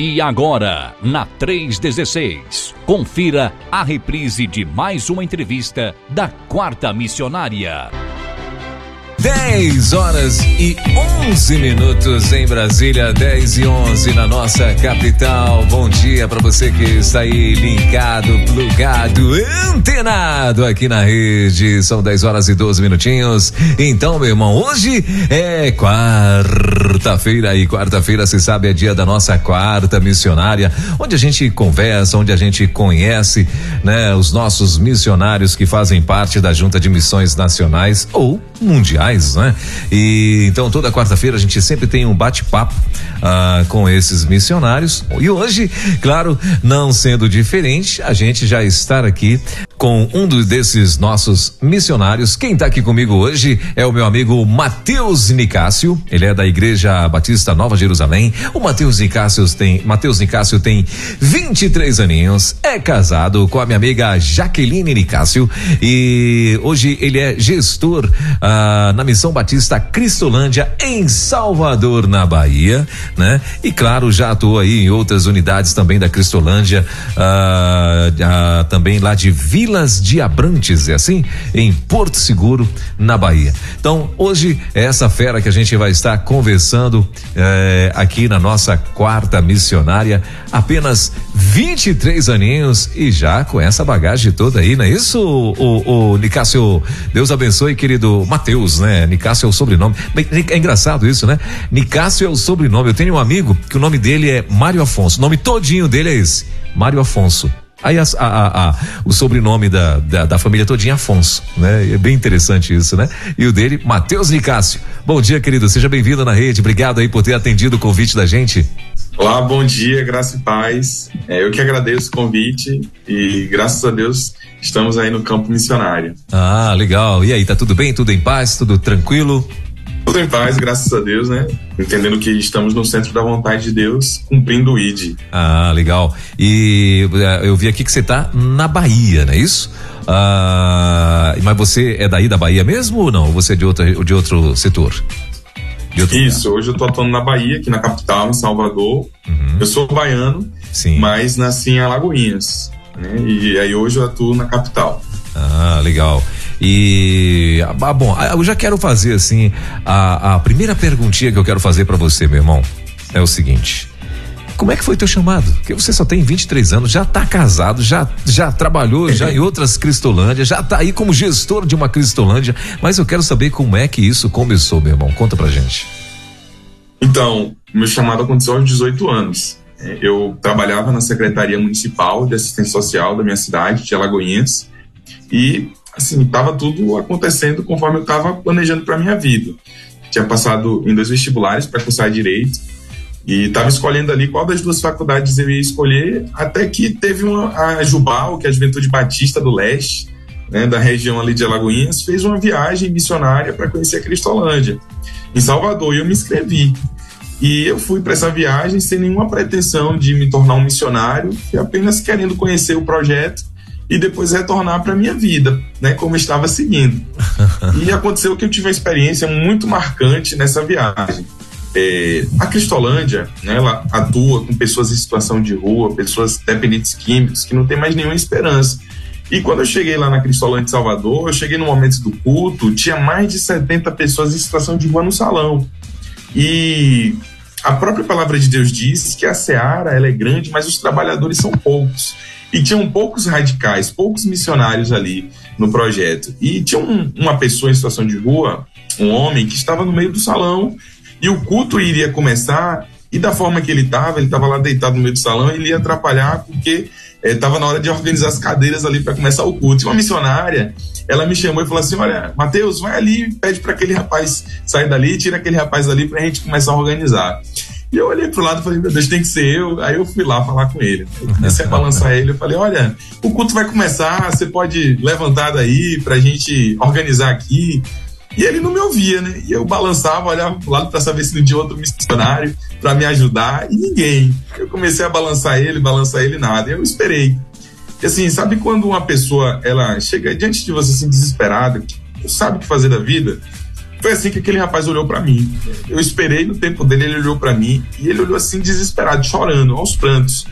E agora, na 316, confira a reprise de mais uma entrevista da Quarta Missionária. 10 horas e 11 minutos em Brasília, 10 e 11 na nossa capital. Bom dia para você que está aí linkado, plugado, antenado aqui na rede. São 10 horas e 12 minutinhos. Então, meu irmão, hoje é quarta-feira e quarta-feira, você sabe, é dia da nossa quarta missionária, onde a gente conversa, onde a gente conhece, né, os nossos missionários que fazem parte da Junta de Missões Nacionais ou mundiais, né? E então toda quarta-feira a gente sempre tem um bate-papo ah, com esses missionários. E hoje, claro, não sendo diferente, a gente já está aqui com um desses nossos missionários. Quem está aqui comigo hoje é o meu amigo Mateus Nicásio. Ele é da Igreja Batista Nova Jerusalém. O Mateus Nicásio tem, Mateus Nicásio tem 23 aninhos, é casado com a minha amiga Jaqueline Nicásio e hoje ele é gestor ah, na Missão Batista Cristolândia em Salvador, na Bahia, né? E claro, já atuou aí em outras unidades também da Cristolândia, ah, ah, também lá de Vila Vilas de Abrantes, é assim? Em Porto Seguro, na Bahia. Então, hoje é essa fera que a gente vai estar conversando eh, aqui na nossa quarta missionária. Apenas 23 aninhos e já com essa bagagem toda aí, não é isso, o, o, o Nicásio? Deus abençoe, querido Mateus, né? Nicásio é o sobrenome. É engraçado isso, né? Nicásio é o sobrenome. Eu tenho um amigo que o nome dele é Mário Afonso. O nome todinho dele é esse, Mário Afonso. Aí a, a, a, o sobrenome da, da, da, família todinha Afonso, né? É bem interessante isso, né? E o dele, Matheus Nicásio. Bom dia, querido. Seja bem-vindo na rede. Obrigado aí por ter atendido o convite da gente. Olá, bom dia, graça e paz. É, eu que agradeço o convite e graças a Deus estamos aí no campo missionário. Ah, legal. E aí, tá tudo bem? Tudo em paz? Tudo tranquilo? Tudo em paz, graças a Deus, né? Entendendo que estamos no centro da vontade de Deus, cumprindo o ID. Ah, legal. E eh, eu vi aqui que você está na Bahia, não é isso? Ah, mas você é daí da Bahia mesmo ou não? Você é de, outra, de outro setor? De outro isso, lugar? hoje eu estou atuando na Bahia, aqui na capital, em Salvador. Uhum. Eu sou baiano, Sim. mas nasci em Alagoinhas. Né? E aí hoje eu atuo na capital. Ah, legal. E ah, bom, ah, eu já quero fazer assim a, a primeira perguntinha que eu quero fazer para você, meu irmão, é o seguinte: como é que foi teu chamado? Porque você só tem 23 anos, já tá casado, já já trabalhou já em outras Cristolândias, já tá aí como gestor de uma Cristolândia, mas eu quero saber como é que isso começou, meu irmão. Conta pra gente. Então, meu chamado aconteceu aos 18 anos. É, eu trabalhava na Secretaria Municipal de Assistência Social da minha cidade, de Alagoinhas, e assim, estava tudo acontecendo conforme eu estava planejando para minha vida. Tinha passado em dois vestibulares para cursar direito e estava escolhendo ali qual das duas faculdades eu ia escolher, até que teve uma, a Jubal, que é a Juventude Batista do Leste, né, da região ali de Alagoinhas, fez uma viagem missionária para conhecer a Cristolândia, em Salvador, e eu me inscrevi. E eu fui para essa viagem sem nenhuma pretensão de me tornar um missionário, apenas querendo conhecer o projeto e depois retornar para minha vida, né, como estava seguindo. e aconteceu que eu tive uma experiência muito marcante nessa viagem. É, a Cristolândia, né, ela atua com pessoas em situação de rua, pessoas dependentes químicos que não tem mais nenhuma esperança. E quando eu cheguei lá na Cristolândia de Salvador, eu cheguei no momento do culto, tinha mais de 70 pessoas em situação de rua no salão. E a própria palavra de Deus diz que a seara ela é grande, mas os trabalhadores são poucos. E tinham poucos radicais, poucos missionários ali no projeto. E tinha um, uma pessoa em situação de rua, um homem, que estava no meio do salão e o culto iria começar. E da forma que ele estava, ele estava lá deitado no meio do salão, ele ia atrapalhar porque estava eh, na hora de organizar as cadeiras ali para começar o culto. E uma missionária, ela me chamou e falou assim: Olha, Mateus, vai ali, pede para aquele rapaz sair dali, tira aquele rapaz dali para a gente começar a organizar. E eu olhei pro lado e falei, meu Deus, tem que ser eu. Aí eu fui lá falar com ele. Eu comecei a balançar ele. Eu falei, olha, o culto vai começar, você pode levantar daí pra gente organizar aqui. E ele não me ouvia, né? E eu balançava, olhava pro lado para saber se não tinha outro missionário para me ajudar e ninguém. Eu comecei a balançar ele, balançar ele, nada. E eu esperei. E assim, sabe quando uma pessoa ela chega diante de você assim desesperada, não sabe o que fazer da vida? Foi assim que aquele rapaz olhou para mim. Eu esperei no tempo dele, ele olhou para mim e ele olhou assim desesperado, chorando, aos prantos.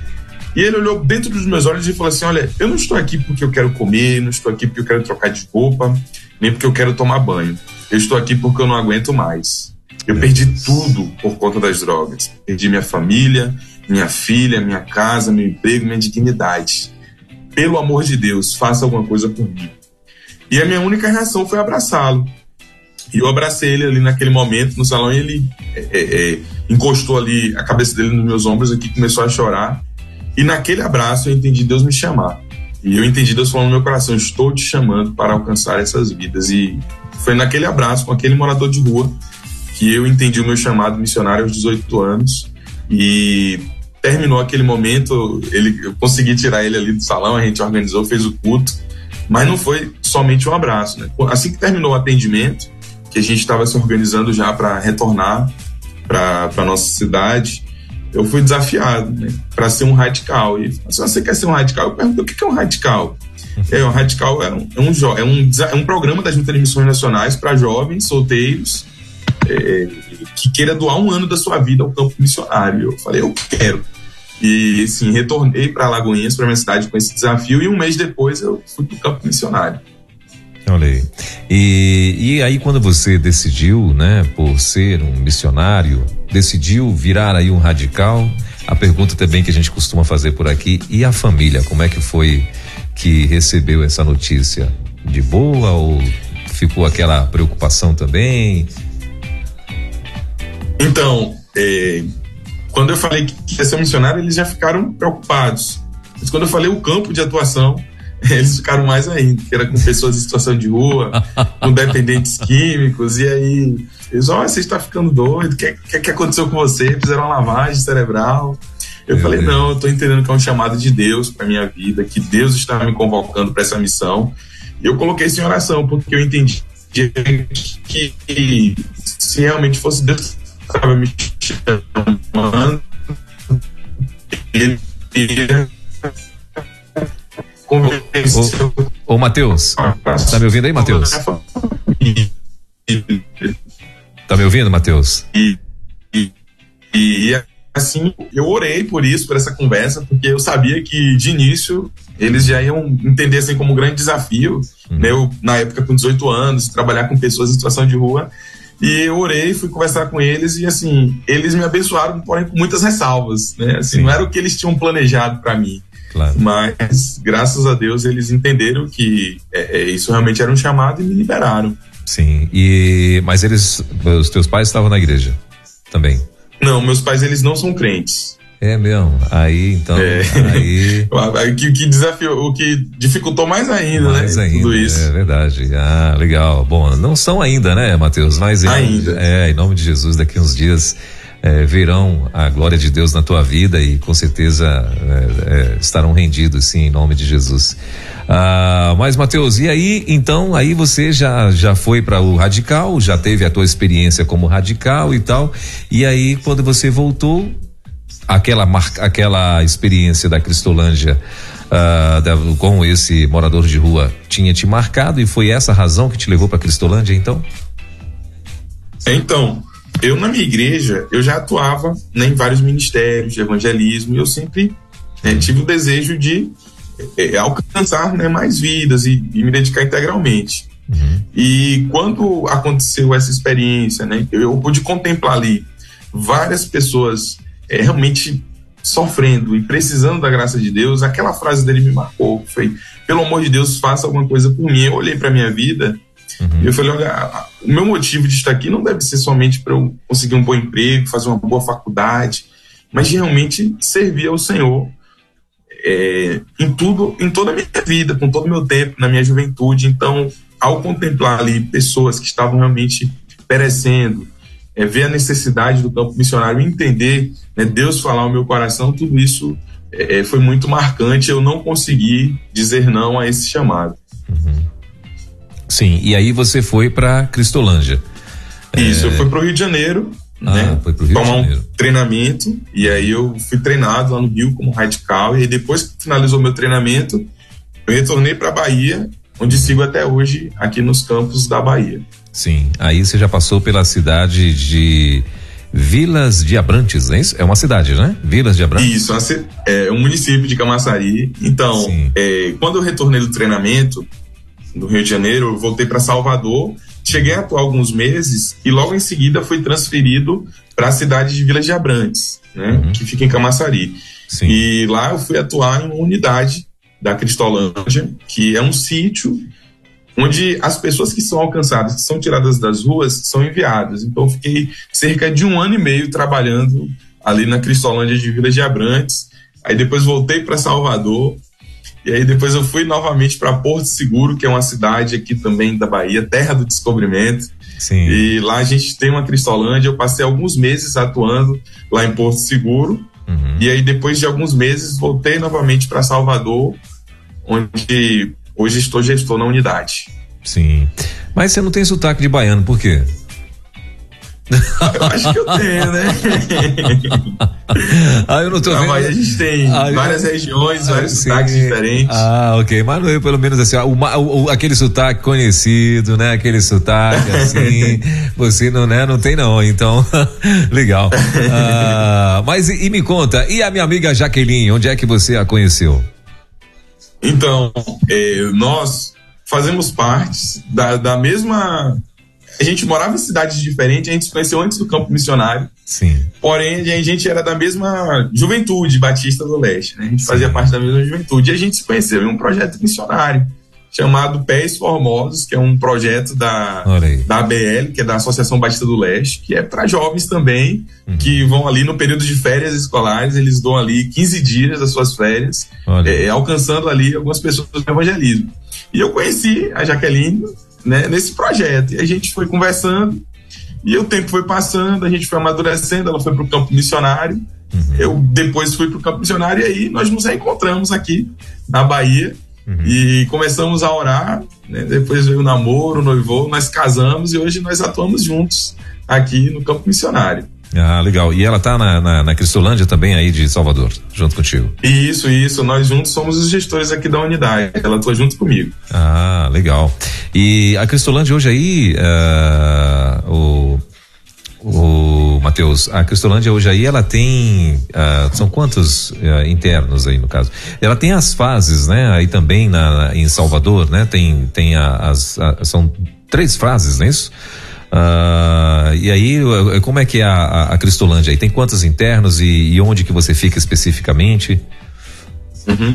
E ele olhou dentro dos meus olhos e falou assim: Olha, eu não estou aqui porque eu quero comer, não estou aqui porque eu quero trocar de roupa, nem porque eu quero tomar banho. Eu estou aqui porque eu não aguento mais. Eu perdi tudo por conta das drogas. Perdi minha família, minha filha, minha casa, meu emprego, minha dignidade. Pelo amor de Deus, faça alguma coisa por mim. E a minha única reação foi abraçá-lo. E eu abracei ele ali naquele momento no salão e ele é, é, é encostou ali a cabeça dele nos meus ombros aqui, começou a chorar. E naquele abraço eu entendi Deus me chamar. E eu entendi Deus falando no meu coração: estou te chamando para alcançar essas vidas. E foi naquele abraço com aquele morador de rua que eu entendi o meu chamado missionário aos 18 anos. E terminou aquele momento, ele, eu consegui tirar ele ali do salão, a gente organizou, fez o culto. Mas não foi somente um abraço. Né? Assim que terminou o atendimento, que a gente estava se organizando já para retornar para a nossa cidade, eu fui desafiado né, para ser um radical. E se você quer ser um radical, eu pergunto o que é um radical? É, um radical é um, é um, é um, é um programa das Junta de Missões Nacionais para jovens solteiros é, que queira doar um ano da sua vida ao campo missionário. Eu falei, eu quero. E, sim, retornei para Lagoinhas, para minha cidade, com esse desafio, e um mês depois eu fui para o campo missionário. Olha aí. E, e aí, quando você decidiu, né, por ser um missionário, decidiu virar aí um radical, a pergunta também que a gente costuma fazer por aqui, e a família, como é que foi que recebeu essa notícia? De boa ou ficou aquela preocupação também? Então, é, quando eu falei que ia ser missionário, eles já ficaram preocupados. Mas quando eu falei o campo de atuação, eles ficaram mais ainda, que era com pessoas em situação de rua, com dependentes químicos, e aí eles, olha, você está ficando doido, o que, que, que aconteceu com você? Fizeram uma lavagem cerebral. Eu Meu falei, Deus. não, eu estou entendendo que é um chamado de Deus para minha vida, que Deus está me convocando para essa missão. E eu coloquei isso em oração, porque eu entendi que, que se realmente fosse Deus que estava me chamando, ele iria Ô, ô Matheus, tá me ouvindo aí, Matheus? Tá me ouvindo, Matheus? E, e, e, assim, eu orei por isso, por essa conversa, porque eu sabia que de início eles já iam entender assim como um grande desafio, uhum. né? Eu, na época com 18 anos, trabalhar com pessoas em situação de rua, e eu orei, fui conversar com eles e assim, eles me abençoaram, porém com muitas ressalvas, né? Assim, Sim. não era o que eles tinham planejado para mim. Claro. Mas, graças a Deus, eles entenderam que é, é, isso realmente era um chamado e me liberaram. Sim. E mas eles, os teus pais estavam na igreja também? Não, meus pais eles não são crentes. É mesmo. Aí então. É. Aí. o que, que desafiou, o que dificultou mais ainda, mais né? Ainda, Tudo isso. É verdade. Ah, legal. Bom, não são ainda, né, Matheus? Mas em, ainda. É, em nome de Jesus, daqui uns dias é, verão a glória de Deus na tua vida e com certeza é, é, estarão rendidos, sim, em nome de Jesus. Ah, mas Mateus, e aí, então, aí você já já foi para o radical, já teve a tua experiência como radical e tal, e aí quando você voltou, aquela marca, aquela experiência da Cristolândia ah, da, com esse morador de rua tinha te marcado e foi essa razão que te levou para Cristolândia, então? Então, eu na minha igreja, eu já atuava né, em vários ministérios de evangelismo e eu sempre né, tive o desejo de é, é, alcançar né, mais vidas e, e, me dedicar integralmente. Uhum. E quando aconteceu essa experiência, né, eu, eu pude contemplar ali várias pessoas é, realmente sofrendo e precisando da graça de Deus, aquela frase dele me marcou, foi, pelo amor de Deus, faça alguma coisa por mim. Eu olhei para minha vida Uhum. E eu falei, olha, o meu motivo de estar aqui não deve ser somente para eu conseguir um bom emprego, fazer uma boa faculdade, mas realmente servir ao Senhor é, em tudo, em toda a minha vida, com todo o meu tempo, na minha juventude. Então, ao contemplar ali pessoas que estavam realmente perecendo, é, ver a necessidade do campo missionário, entender, né, Deus falar ao meu coração, tudo isso é, foi muito marcante. Eu não consegui dizer não a esse chamado. Uhum. Sim, e aí você foi para Cristolândia. Isso, é... eu fui para o Rio de Janeiro, ah, né? Foi pro Rio tomar de Janeiro. um treinamento e aí eu fui treinado lá no Rio como radical e depois que finalizou meu treinamento, eu retornei para Bahia onde sigo até hoje aqui nos campos da Bahia. Sim, aí você já passou pela cidade de Vilas de Abrantes, é isso? É uma cidade, né? Vilas de Abrantes. Isso, é um município de Camaçari. Então, é, quando eu retornei do treinamento do Rio de Janeiro, eu voltei para Salvador, cheguei a atuar alguns meses e logo em seguida fui transferido para a cidade de Vilas de Abrantes, né? Uhum. Que fica em Camaçari. Sim. E lá eu fui atuar em uma unidade da Cristolândia, que é um sítio onde as pessoas que são alcançadas, que são tiradas das ruas, são enviadas. Então, eu fiquei cerca de um ano e meio trabalhando ali na Cristolândia de Vila de Abrantes. Aí depois voltei para Salvador. E aí depois eu fui novamente para Porto Seguro, que é uma cidade aqui também da Bahia, terra do descobrimento. Sim. E lá a gente tem uma Cristolândia. Eu passei alguns meses atuando lá em Porto Seguro. Uhum. E aí depois de alguns meses voltei novamente para Salvador, onde Hoje estou gestor na unidade. Sim. Mas você não tem sotaque de baiano, por quê? Eu acho que eu tenho, né? ah, eu não tô vendo. a gente tem ah, várias eu... regiões, vários sim. sotaques diferentes. Ah, ok. Mas eu, pelo menos assim, o, o, aquele sotaque conhecido, né? Aquele sotaque assim, você não, né? Não tem não, então, legal. Ah, mas e, e me conta, e a minha amiga Jaqueline, onde é que você a conheceu? Então, é, nós fazemos parte da, da mesma. A gente morava em cidades diferentes, a gente se conheceu antes do campo missionário. Sim. Porém, a gente era da mesma juventude batista do leste, né? A gente Sim. fazia parte da mesma juventude. E a gente se conheceu em um projeto missionário chamado Pés Formosos, que é um projeto da, da ABL, que é da Associação Batista do Leste, que é para jovens também, uhum. que vão ali no período de férias escolares, eles dão ali 15 dias das suas férias, é, alcançando ali algumas pessoas do evangelismo. E eu conheci a Jaqueline né, nesse projeto, e a gente foi conversando, e o tempo foi passando, a gente foi amadurecendo, ela foi para o campo missionário, uhum. eu depois fui para o campo missionário, e aí nós nos reencontramos aqui na Bahia, Uhum. E começamos a orar, né? depois veio o namoro, o noivô, nós casamos e hoje nós atuamos juntos aqui no campo missionário. Ah, legal. E ela tá na, na, na, Cristolândia também aí de Salvador, junto contigo? Isso, isso. Nós juntos somos os gestores aqui da unidade. Ela atua junto comigo. Ah, legal. E a Cristolândia hoje aí, uh, o, o Matheus, a Cristolândia hoje aí ela tem, uh, são quantos uh, internos aí no caso? Ela tem as fases, né? Aí também na, em Salvador, né? Tem, tem a, as, a, são três fases, não é isso? Uh, e aí, como é que é a, a Cristolândia aí? Tem quantos internos e, e onde que você fica especificamente? Uhum.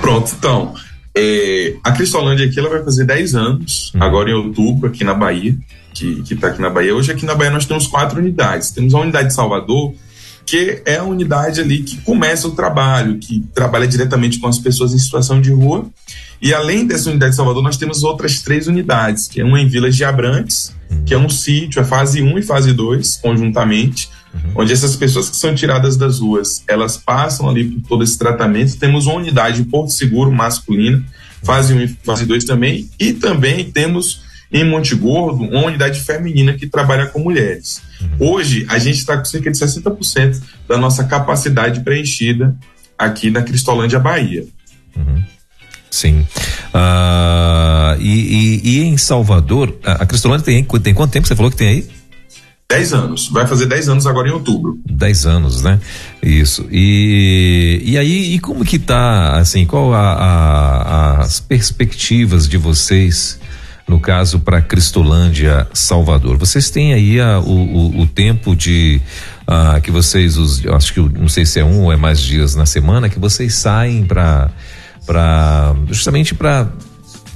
Pronto, então, é, a Cristolândia aqui ela vai fazer 10 anos, uhum. agora em outubro, aqui na Bahia que está aqui na Bahia. Hoje aqui na Bahia nós temos quatro unidades. Temos a unidade de Salvador, que é a unidade ali que começa o trabalho, que trabalha diretamente com as pessoas em situação de rua. E além dessa unidade de Salvador, nós temos outras três unidades, que é uma em Vilas de Abrantes, uhum. que é um sítio, é fase 1 e fase 2, conjuntamente, uhum. onde essas pessoas que são tiradas das ruas, elas passam ali por todo esse tratamento. Temos uma unidade em Porto Seguro masculina, fase 1 e fase 2 também, e também temos em Monte Gordo uma unidade feminina que trabalha com mulheres. Uhum. Hoje, a gente está com cerca de 60% da nossa capacidade preenchida aqui na Cristolândia, Bahia. Uhum. Sim. Uh, e, e, e, em Salvador, a, Cristolândia tem, tem quanto tempo você falou que tem aí? 10 anos. Vai fazer 10 anos agora em outubro. 10 anos, né? Isso. E, e aí, e como que tá, assim, qual a, a, as perspectivas de vocês no caso para Cristolândia, Salvador. Vocês têm aí a, o, o, o, tempo de uh, que vocês, os, acho que não sei se é um ou é mais dias na semana, que vocês saem para para justamente para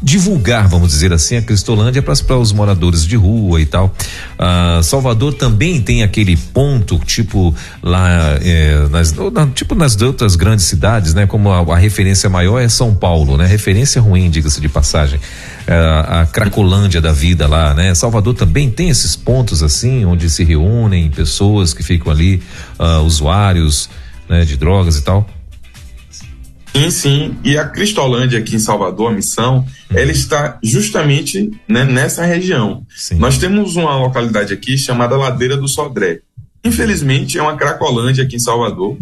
divulgar, vamos dizer assim, a Cristolândia para os moradores de rua e tal. Ah, Salvador também tem aquele ponto, tipo lá, é, nas, na, tipo nas outras grandes cidades, né? Como a, a, referência maior é São Paulo, né? Referência ruim, diga-se de passagem. É, a Cracolândia da vida lá, né? Salvador também tem esses pontos assim, onde se reúnem pessoas que ficam ali, uh, usuários né, de drogas e tal. Sim, sim. E a Cristolândia aqui em Salvador, a missão, uhum. ela está justamente né, nessa região. Sim. Nós temos uma localidade aqui chamada Ladeira do Sodré. Infelizmente, é uma cracolândia aqui em Salvador.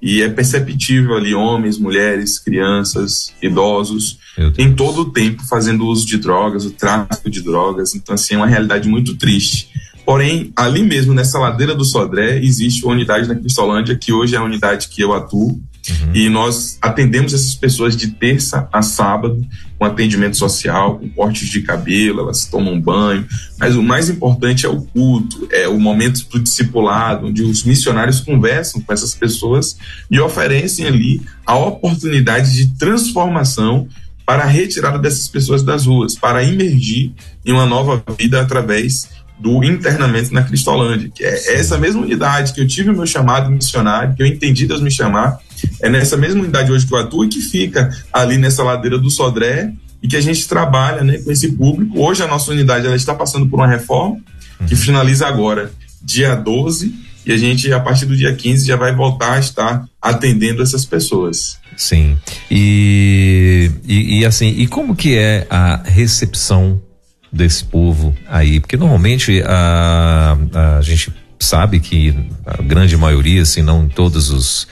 e é perceptível ali homens, mulheres, crianças, idosos, em todo o tempo fazendo uso de drogas, o tráfico de drogas. Então, assim, é uma realidade muito triste. Porém, ali mesmo, nessa ladeira do Sodré, existe uma unidade na Cristolândia, que hoje é a unidade que eu atuo, Uhum. E nós atendemos essas pessoas de terça a sábado, com atendimento social, com cortes de cabelo, elas tomam banho. Mas o mais importante é o culto, é o momento do discipulado, onde os missionários conversam com essas pessoas e oferecem ali a oportunidade de transformação para a retirada dessas pessoas das ruas, para emergir em uma nova vida através do internamento na Cristolândia, que é essa mesma unidade que eu tive o meu chamado missionário, que eu entendi Deus me chamar, é nessa mesma unidade hoje que eu atuo e que fica ali nessa ladeira do Sodré e que a gente trabalha né, com esse público. Hoje a nossa unidade ela está passando por uma reforma que uhum. finaliza agora, dia 12, e a gente, a partir do dia 15, já vai voltar a estar atendendo essas pessoas. Sim. E, e, e assim, e como que é a recepção desse povo aí? Porque normalmente a, a gente sabe que a grande maioria, se não em todos os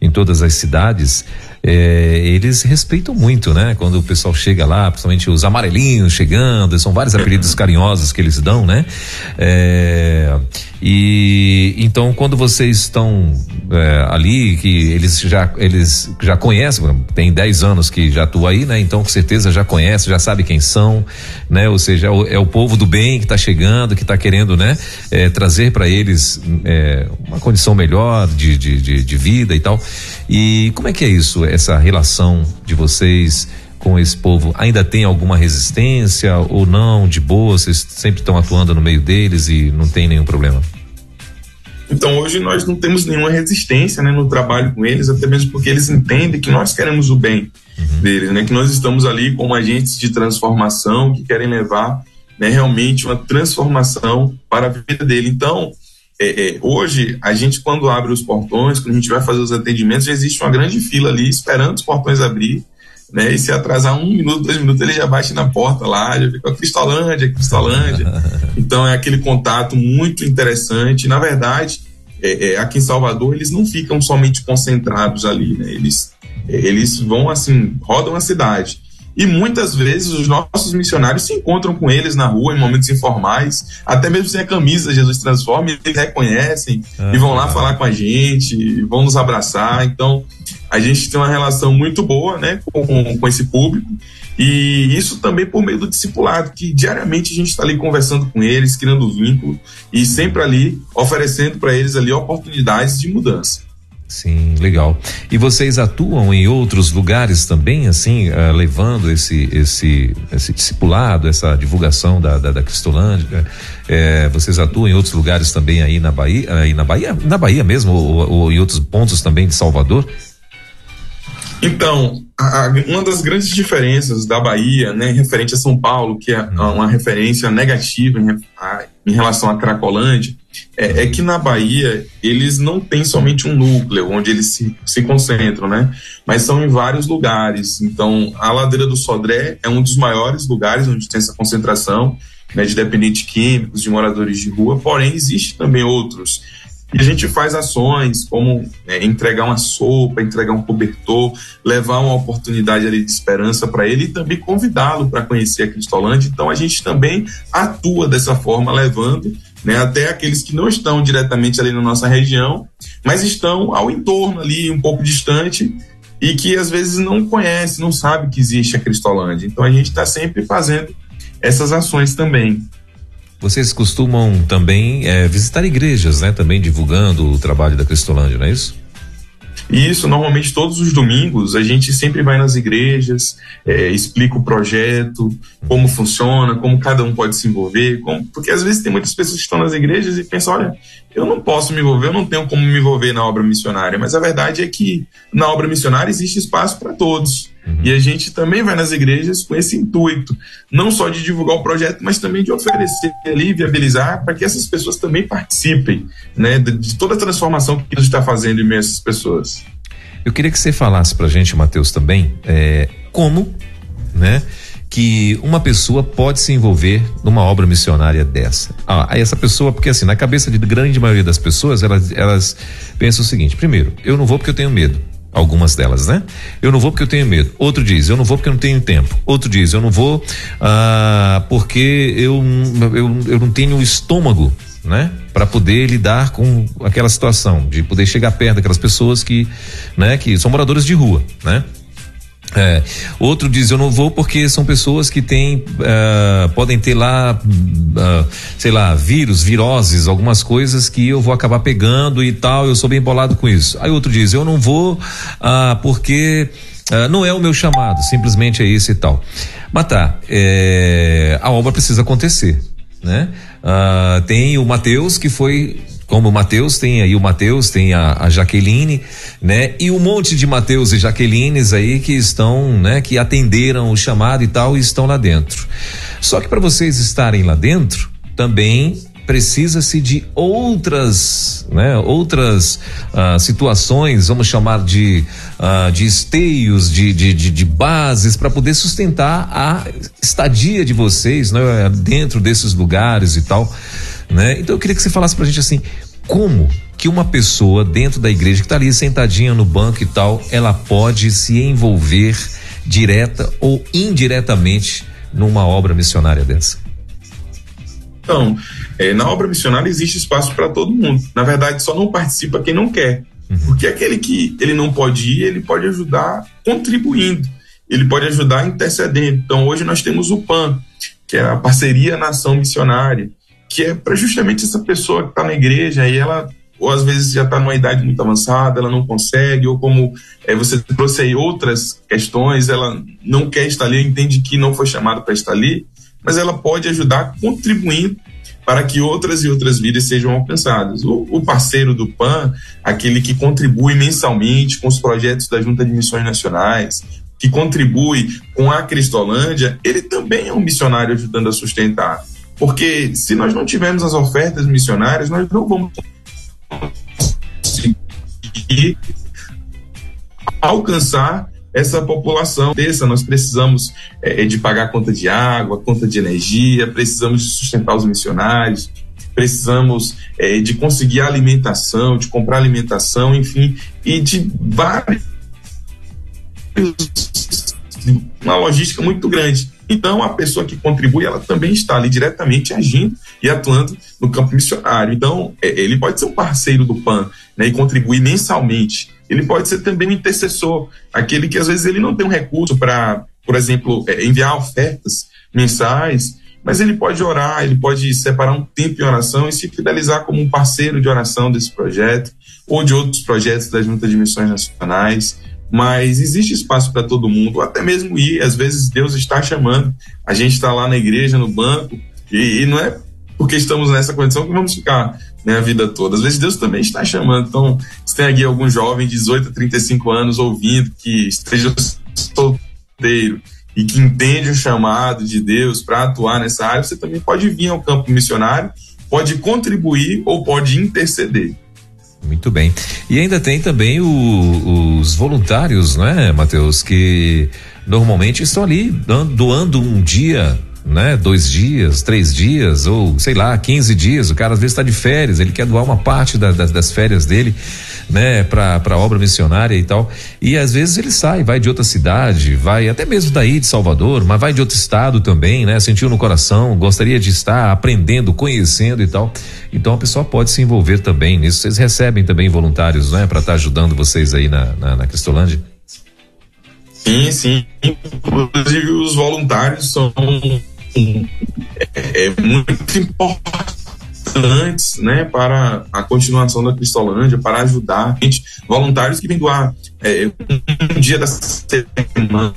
em todas as cidades, é, eles respeitam muito, né? Quando o pessoal chega lá, principalmente os amarelinhos chegando, são vários apelidos carinhosos que eles dão, né? É, e então quando vocês estão é, ali, que eles já eles já conhecem, tem 10 anos que já atua aí, né? Então com certeza já conhece, já sabe quem são, né? Ou seja, é o, é o povo do bem que está chegando, que está querendo, né? É, trazer para eles é, uma condição melhor de, de, de, de vida e tal. E como é que é isso, essa relação de vocês? Com esse povo ainda tem alguma resistência ou não? De boa, vocês sempre estão atuando no meio deles e não tem nenhum problema? Então hoje nós não temos nenhuma resistência né, no trabalho com eles, até mesmo porque eles entendem que nós queremos o bem uhum. deles, né, que nós estamos ali como agentes de transformação que querem levar né, realmente uma transformação para a vida dele. Então, é, é, hoje, a gente, quando abre os portões, quando a gente vai fazer os atendimentos, já existe uma grande fila ali esperando os portões abrir né? E se atrasar um minuto, dois minutos, ele já bate na porta lá, já fica Cristolândia, Cristolândia. Então é aquele contato muito interessante. Na verdade, é, é, aqui em Salvador, eles não ficam somente concentrados ali, né? Eles, é, eles vão assim, rodam a cidade. E muitas vezes os nossos missionários se encontram com eles na rua, em momentos informais, até mesmo sem a camisa Jesus Transforma, eles reconhecem ah, e vão lá falar com a gente, vão nos abraçar. Então, a gente tem uma relação muito boa né, com, com esse público. E isso também por meio do discipulado, que diariamente a gente está ali conversando com eles, criando vínculo e sempre ali oferecendo para eles ali oportunidades de mudança. Sim, legal. E vocês atuam em outros lugares também, assim, uh, levando esse, esse, esse discipulado, essa divulgação da, da, da Cristolândia? É, vocês atuam em outros lugares também aí na Bahia, aí na Bahia, na Bahia mesmo, ou, ou em outros pontos também de Salvador? Então, a, uma das grandes diferenças da Bahia, né, referente a São Paulo, que é uma referência negativa em, a, em relação à Cracolândia, é, é, que na Bahia eles não têm somente um núcleo onde eles se, se concentram, né? Mas são em vários lugares. Então, a ladeira do Sodré é um dos maiores lugares onde tem essa concentração né, de dependentes químicos, de moradores de rua, porém, existe também outros. E a gente faz ações como é, entregar uma sopa, entregar um cobertor, levar uma oportunidade ali de esperança para ele e também convidá-lo para conhecer a Cristolândia. Então a gente também atua dessa forma, levando né, até aqueles que não estão diretamente ali na nossa região, mas estão ao entorno ali, um pouco distante, e que às vezes não conhece, não sabe que existe a Cristolândia. Então a gente está sempre fazendo essas ações também. Vocês costumam também é, visitar igrejas, né? Também divulgando o trabalho da Cristolândia, não é isso? Isso, normalmente todos os domingos a gente sempre vai nas igrejas, é, explica o projeto, como funciona, como cada um pode se envolver, como, porque às vezes tem muitas pessoas que estão nas igrejas e pensam, olha, eu não posso me envolver, eu não tenho como me envolver na obra missionária, mas a verdade é que na obra missionária existe espaço para todos. Uhum. E a gente também vai nas igrejas com esse intuito, não só de divulgar o projeto, mas também de oferecer ali, viabilizar para que essas pessoas também participem né, de, toda a transformação que Deus está fazendo em meio a essas pessoas. Eu queria que você falasse para a gente, Mateus, também, é, como, né? Que uma pessoa pode se envolver numa obra missionária dessa? Ah, essa pessoa, porque assim, na cabeça de grande maioria das pessoas, elas, elas pensam o seguinte: primeiro, eu não vou porque eu tenho medo. Algumas delas, né? Eu não vou porque eu tenho medo. Outro diz, eu não vou porque eu não tenho tempo. Outro diz, eu não vou ah, porque eu, eu, eu não tenho estômago né? Para poder lidar com aquela situação, de poder chegar perto daquelas pessoas que, né, que são moradores de rua, né? É, outro diz eu não vou porque são pessoas que têm uh, podem ter lá uh, sei lá vírus viroses algumas coisas que eu vou acabar pegando e tal eu sou bem bolado com isso. Aí outro diz eu não vou uh, porque não é o meu chamado simplesmente é isso e tal. Mas tá é, a obra precisa acontecer né? Tem o Mateus que foi como o Mateus, tem aí o Mateus, tem a, a, Jaqueline, né? E um monte de Mateus e Jaquelines aí que estão, né? Que atenderam o chamado e tal e estão lá dentro. Só que para vocês estarem lá dentro, também precisa-se de outras, né, outras uh, situações, vamos chamar de, uh, de esteios, de, de, de, de bases para poder sustentar a estadia de vocês, né, dentro desses lugares e tal né? Então eu queria que você falasse pra gente assim, como que uma pessoa dentro da igreja que está ali sentadinha no banco e tal, ela pode se envolver direta ou indiretamente numa obra missionária dessa? Então, é, na obra missionária existe espaço para todo mundo. Na verdade, só não participa quem não quer. Uhum. Porque aquele que ele não pode ir, ele pode ajudar contribuindo. Ele pode ajudar intercedendo. Então, hoje nós temos o PAN, que é a Parceria Nação Missionária, que é para justamente essa pessoa que está na igreja e ela ou às vezes já está numa idade muito avançada, ela não consegue, ou como é, você trouxe aí outras questões, ela não quer estar ali, entende que não foi chamada para estar ali, mas ela pode ajudar contribuindo para que outras e outras vidas sejam alcançadas. O, o, parceiro do PAN, aquele que contribui mensalmente com os projetos da Junta de Missões Nacionais, que contribui com a Cristolândia, ele também é um missionário ajudando a sustentar. Porque se nós não tivermos as ofertas missionárias, nós não vamos conseguir alcançar essa população dessa. Nós precisamos é, de pagar conta de água, conta de energia, precisamos de sustentar os missionários, precisamos é, de conseguir alimentação, de comprar alimentação, enfim, e de vários. uma logística muito grande. Então, a pessoa que contribui, ela também está ali diretamente agindo e atuando no campo missionário. Então, é, ele pode ser um parceiro do PAN né, e contribuir mensalmente. Ele pode ser também um intercessor, aquele que às vezes ele não tem um recurso para, por exemplo, é, enviar ofertas mensais, mas ele pode orar, ele pode separar um tempo em oração e se fidelizar como um parceiro de oração desse projeto ou de outros projetos da Junta de Missões Nacionais mas existe espaço para todo mundo, até mesmo ir. Às vezes Deus está chamando, a gente está lá na igreja, no banco, e, e, não é porque estamos nessa condição que vamos ficar né, a vida toda. Às vezes Deus também está chamando. Então, se tem aqui algum jovem de 18 a 35 anos ouvindo que esteja solteiro e que entende o chamado de Deus para atuar nessa área, você também pode vir ao campo missionário, pode contribuir ou pode interceder. Muito bem. E ainda tem também o, os voluntários, né, Matheus, que normalmente estão ali doando um dia né? Dois dias, três dias, ou sei lá, 15 dias. O cara às vezes está de férias, ele quer doar uma parte da, das, das férias dele né, para obra missionária e tal. E às vezes ele sai, vai de outra cidade, vai até mesmo daí de Salvador, mas vai de outro estado também, né? Sentiu no coração, gostaria de estar aprendendo, conhecendo e tal. Então a pessoa pode se envolver também nisso. Vocês recebem também voluntários, né, para estar tá ajudando vocês aí na, na, na Cristolândia? Sim, sim. Inclusive os voluntários são é, é muito importante importantes né, para a continuação da Cristolândia, para ajudar gente, voluntários que vêm doar é, um dia da semana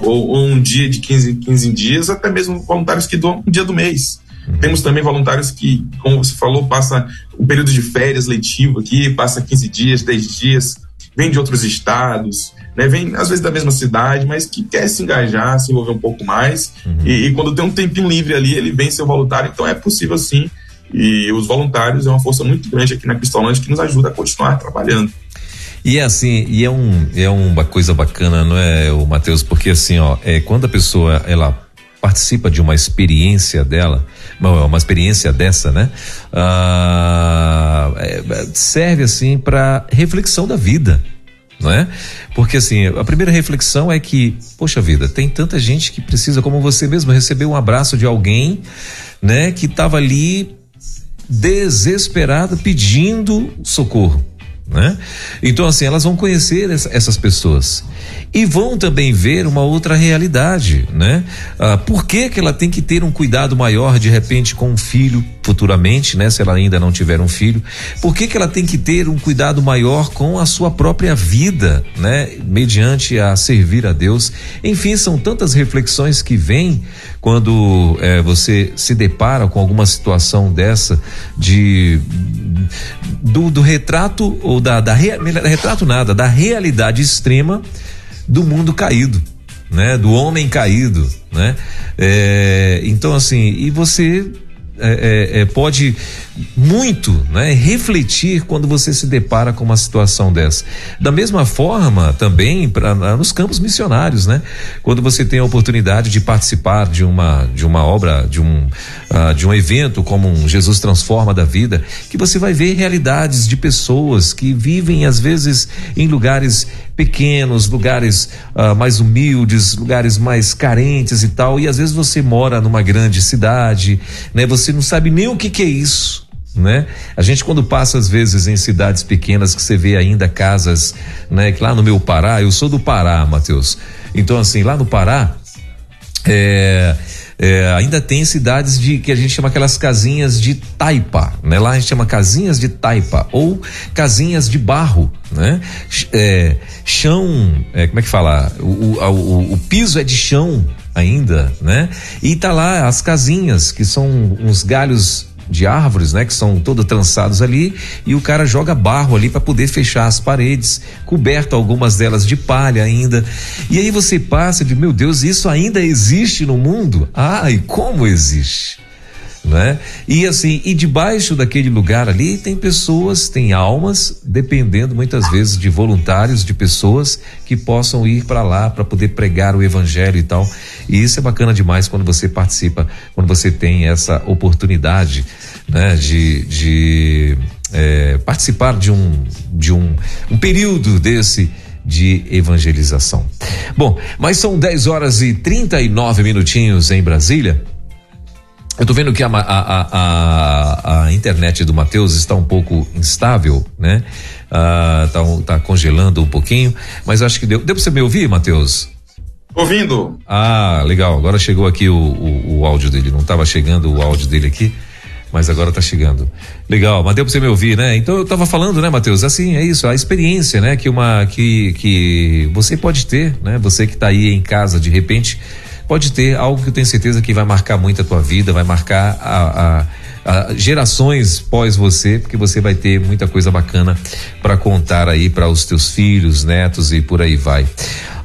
ou, ou, um dia de 15 15 dias, até mesmo voluntários que doam um dia do mês. Uhum. Temos também voluntários que, como você falou, passa o período de férias letivo aqui, passa 15 dias, 10 dias, vem de outros estados, né, vem às vezes da mesma cidade, mas que quer se engajar, se envolver um pouco mais. Uhum. E, e, quando tem um tempinho livre ali, ele vem ser voluntário. Então é possível sim. E os voluntários é uma força muito grande aqui na Cristolândia que nos ajuda a continuar trabalhando. E é assim, e é, um, é uma coisa bacana, não é, o Matheus? Porque assim, ó, é, quando a pessoa ela participa de uma experiência dela, uma, uma experiência dessa, né? Ah, é, serve assim para reflexão da vida não é? Porque assim, a primeira reflexão é que, poxa vida, tem tanta gente que precisa, como você mesmo, receber um abraço de alguém, né, que estava ali desesperado pedindo socorro. Né? Então, assim, elas vão conhecer essa, essas pessoas e vão também ver uma outra realidade, né? Ah, por que que ela tem que ter um cuidado maior de repente com um filho futuramente, né? Se ela ainda não tiver um filho, por que que ela tem que ter um cuidado maior com a sua própria vida, né? Mediante a servir a Deus. Enfim, são tantas reflexões que vêm quando eh, você se depara com alguma situação dessa de do, do retrato ou da, da retrato nada, da realidade extrema do mundo caído, né? Do homem caído, né? É, então assim, e você é, é, pode muito né, refletir quando você se depara com uma situação dessa. Da mesma forma, também pra, nos campos missionários, né? Quando você tem a oportunidade de participar de uma, de uma obra, de um, uh, de um evento como um Jesus Transforma da Vida, que você vai ver realidades de pessoas que vivem, às vezes, em lugares pequenos, lugares uh, mais humildes, lugares mais carentes e tal, e às vezes você mora numa grande cidade, né? Você não sabe nem o que, que é isso né? A gente quando passa às vezes em cidades pequenas que você vê ainda casas, né? Que lá no meu Pará, eu sou do Pará, Matheus. Então assim, lá no Pará, é, é, ainda tem cidades de que a gente chama aquelas casinhas de taipa, né? Lá a gente chama casinhas de taipa ou casinhas de barro, né? É, chão, é, como é que fala? O, o, o, o, piso é de chão ainda, né? E tá lá as casinhas que são uns galhos de árvores, né, que são todos trançados ali, e o cara joga barro ali para poder fechar as paredes, coberto algumas delas de palha ainda. E aí você passa de, meu Deus, isso ainda existe no mundo? E como existe? Né? E assim, e debaixo daquele lugar ali tem pessoas, tem almas, dependendo muitas vezes de voluntários, de pessoas que possam ir para lá para poder pregar o evangelho e tal. E isso é bacana demais quando você participa, quando você tem essa oportunidade, né? De, de é, participar de um de um, um período desse de evangelização. Bom, mas são 10 horas e 39 minutinhos em Brasília. Eu tô vendo que a, a, a, a internet do Matheus está um pouco instável, né? Ah, tá, tá, congelando um pouquinho, mas acho que deu. Deu pra você me ouvir, Matheus? Ouvindo. Ah, legal. Agora chegou aqui o, o, o áudio dele. Não estava chegando o áudio dele aqui, mas agora está chegando. Legal, mas deu para você me ouvir, né? Então eu estava falando, né, Matheus? Assim, é isso, a experiência, né, que uma que que você pode ter, né? Você que está aí em casa de repente pode ter algo que eu tenho certeza que vai marcar muito a tua vida, vai marcar a, a, a gerações pós você, porque você vai ter muita coisa bacana para contar aí para os teus filhos, netos e por aí vai.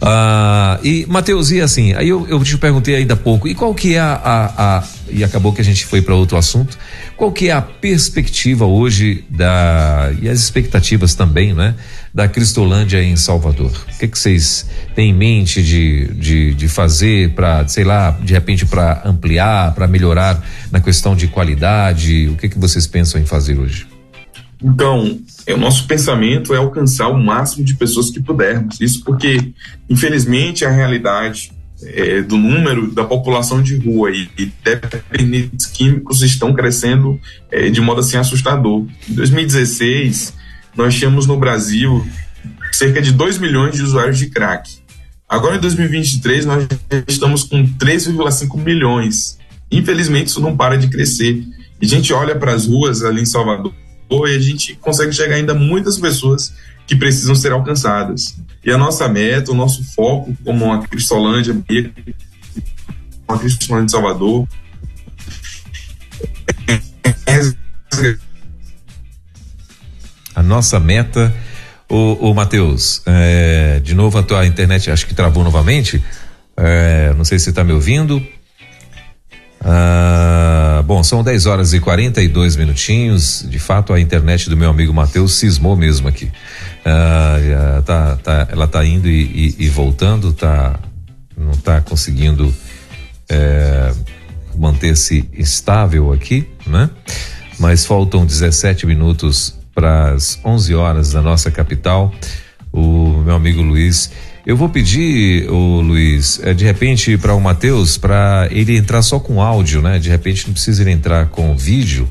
Ah, e Mateus, e assim, aí eu, eu te perguntei ainda há pouco, e qual que é a, a, a e acabou que a gente foi para outro assunto, qual que é a perspectiva hoje da e as expectativas também, né? Da Cristolândia em Salvador? O que, que vocês têm em mente de, de, de fazer para, sei lá, de repente para ampliar, para melhorar na questão de qualidade? O que, que vocês pensam em fazer hoje? Então, é, o nosso pensamento é alcançar o máximo de pessoas que pudermos. Isso porque, infelizmente, a realidade é, do número da população de rua e, e dependentes químicos estão crescendo é, de modo assim assustador. Em 2016, nós tínhamos no Brasil cerca de 2 milhões de usuários de crack. Agora, em 2023, nós estamos com 3,5 milhões. Infelizmente, isso não para de crescer. E a gente olha para as ruas ali em Salvador e a gente consegue chegar ainda muitas pessoas que precisam ser alcançadas. E a nossa meta, o nosso foco, como a Cristolândia, a Cristolândia de Salvador, é a nossa meta. O, o Matheus, é, de novo a tua internet acho que travou novamente. É, não sei se está me ouvindo. Ah, bom, são 10 horas e 42 minutinhos. De fato, a internet do meu amigo Matheus cismou mesmo aqui. Uh, tá, tá, ela tá indo e, e, e, voltando, tá, não tá conseguindo é, manter-se estável aqui, né? Mas faltam 17 minutos para as 11 horas da nossa capital. O meu amigo Luiz eu vou pedir, o Luiz, é, de repente para o Matheus, para ele entrar só com áudio, né? De repente não precisa ele entrar com vídeo,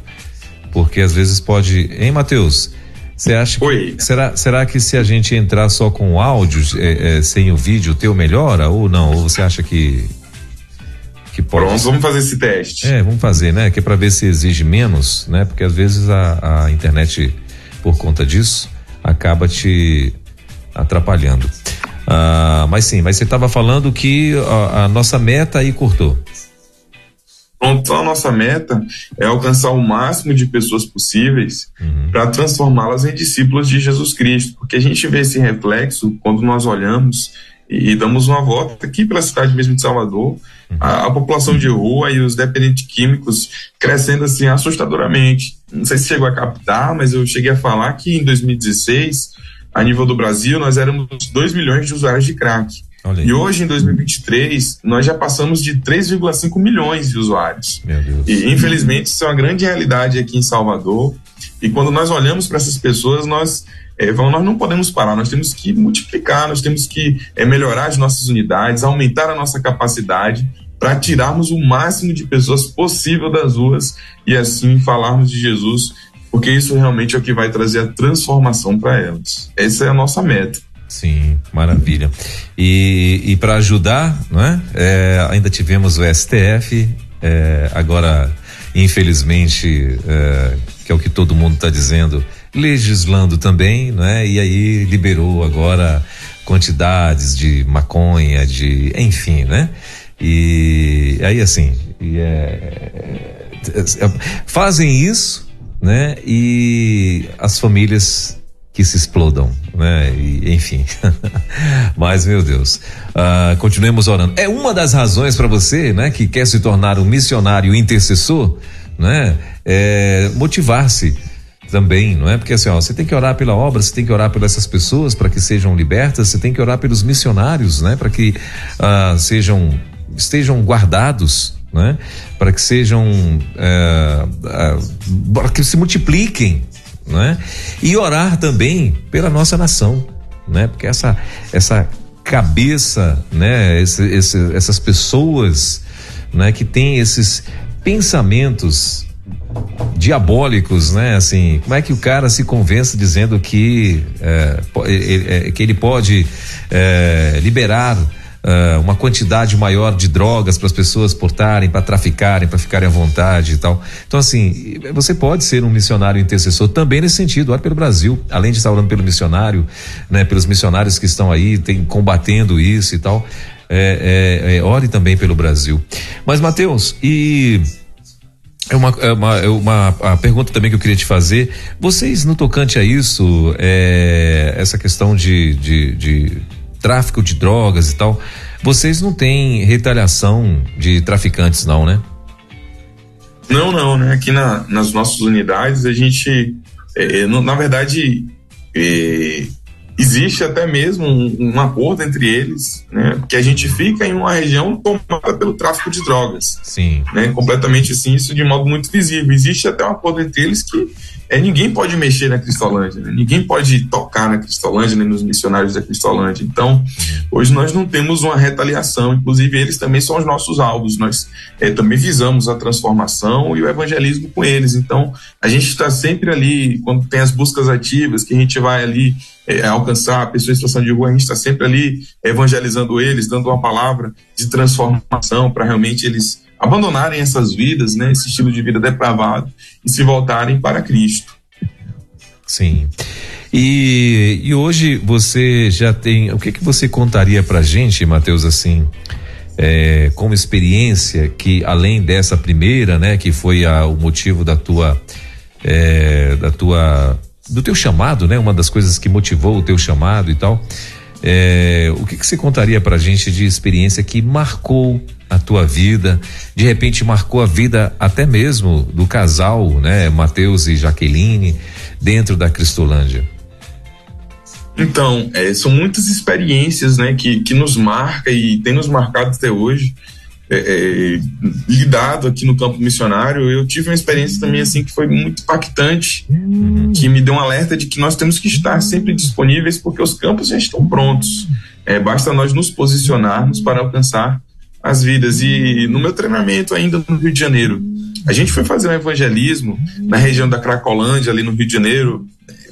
porque às vezes pode. Hein, Matheus? Você acha Oi. Que, será, será que se a gente entrar só com áudio, é, é, sem o vídeo, o teu melhora ou não? Ou você acha que que pode Pronto, vamos fazer esse teste. É, vamos fazer, né? Que é para ver se exige menos, né? Porque às vezes a, a internet, por conta disso, acaba te atrapalhando. Ah, mas sim, mas você estava falando que a, a, nossa meta aí cortou. Então, a nossa meta é alcançar o máximo de pessoas possíveis uhum. para transformá-las em discípulos de Jesus Cristo, porque a gente vê esse reflexo quando nós olhamos e, e damos uma volta aqui pela cidade mesmo de Salvador, uhum. a, a, população de rua e os dependentes químicos crescendo assim assustadoramente. Não sei se chegou a captar, mas eu cheguei a falar que em 2016 a nível do Brasil, nós éramos 2 milhões de usuários de crack. E hoje, em 2023, nós já passamos de 3,5 milhões de usuários. E, infelizmente, isso é uma grande realidade aqui em Salvador. E quando nós olhamos para essas pessoas, nós, é, nós não podemos parar, nós temos que multiplicar, nós temos que é, melhorar as nossas unidades, aumentar a nossa capacidade para tirarmos o máximo de pessoas possível das ruas e assim falarmos de Jesus porque isso realmente é o que vai trazer a transformação para elas. Essa é a nossa meta. Sim, maravilha. E, e para ajudar, não é? é? Ainda tivemos o STF, é, agora, infelizmente, é, que é o que todo mundo está dizendo, legislando também, não é? E aí liberou agora quantidades de maconha, de, enfim, né? E aí assim, e é, é, é fazem isso né? E as famílias que se explodam, né? E, enfim. Mas, meu Deus, uh, continuemos orando. É uma das razões para você, né, que quer se tornar um missionário intercessor, né? É motivar-se também, não é? Porque assim, ó, você tem que orar pela obra, você tem que orar pelas essas pessoas para que sejam libertas, você tem que orar pelos missionários, né? Para que uh, sejam estejam guardados, né? Para que sejam, é, é, para que se multipliquem, né? E orar também pela nossa nação, né? Porque essa essa cabeça, né? Esse, esse, essas pessoas, né? Que tem esses pensamentos diabólicos, né? Assim, como é que o cara se convence dizendo que é, é que ele pode é, liberar uh, uma quantidade maior de drogas para as pessoas portarem, para traficarem, para ficarem à vontade e tal. Então, assim, você pode ser um missionário intercessor também nesse sentido, ore pelo Brasil, além de estar orando pelo missionário, né, pelos missionários que estão aí, tem, combatendo isso e tal. É, é, é, ore também pelo Brasil. Mas, Mateus, e. É uma, é uma, é uma a pergunta também que eu queria te fazer. Vocês, no tocante a isso, é, essa questão de, de, de tráfico de drogas e tal. Vocês não têm retaliação de traficantes, não, né? Não, não, né? Aqui na, nas nossas unidades a gente, é, é na verdade, é, existe até mesmo um, um, acordo entre eles, né? Que a gente fica em uma região tomada pelo tráfico de drogas. Sim. Né? Completamente assim, isso de modo muito visível. Existe até um acordo entre eles que é, ninguém pode mexer na Cristolândia, né? ninguém pode tocar na Cristolândia, nem nos missionários da Cristolândia. Então, hoje nós não temos uma retaliação, inclusive eles também são os nossos alvos. Nós é, também visamos a transformação e o evangelismo com eles. Então, a gente está sempre ali, quando tem as buscas ativas, que a gente vai ali é, alcançar a pessoa em situação de rua, a gente está sempre ali evangelizando eles, dando uma palavra de transformação para realmente eles abandonarem essas vidas, né, esse estilo de vida depravado e se voltarem para Cristo. Sim. E, e hoje você já tem. O que que você contaria para gente, Mateus, assim, é, como experiência que além dessa primeira, né, que foi a, o motivo da tua, é, da tua, do teu chamado, né, uma das coisas que motivou o teu chamado e tal. É, o que, que você contaria para gente de experiência que marcou a tua vida, de repente marcou a vida até mesmo do casal, né, Mateus e Jaqueline, dentro da Cristolândia? Então, é, são muitas experiências, né, que, que nos marca e tem nos marcado até hoje. É, é, lidado aqui no campo missionário, eu tive uma experiência também assim que foi muito impactante, uhum. que me deu um alerta de que nós temos que estar sempre disponíveis porque os campos já estão prontos. É, basta nós nos posicionarmos para alcançar as vidas. E no meu treinamento ainda no Rio de Janeiro, a gente foi fazer um evangelismo na região da Cracolândia, ali no Rio de Janeiro,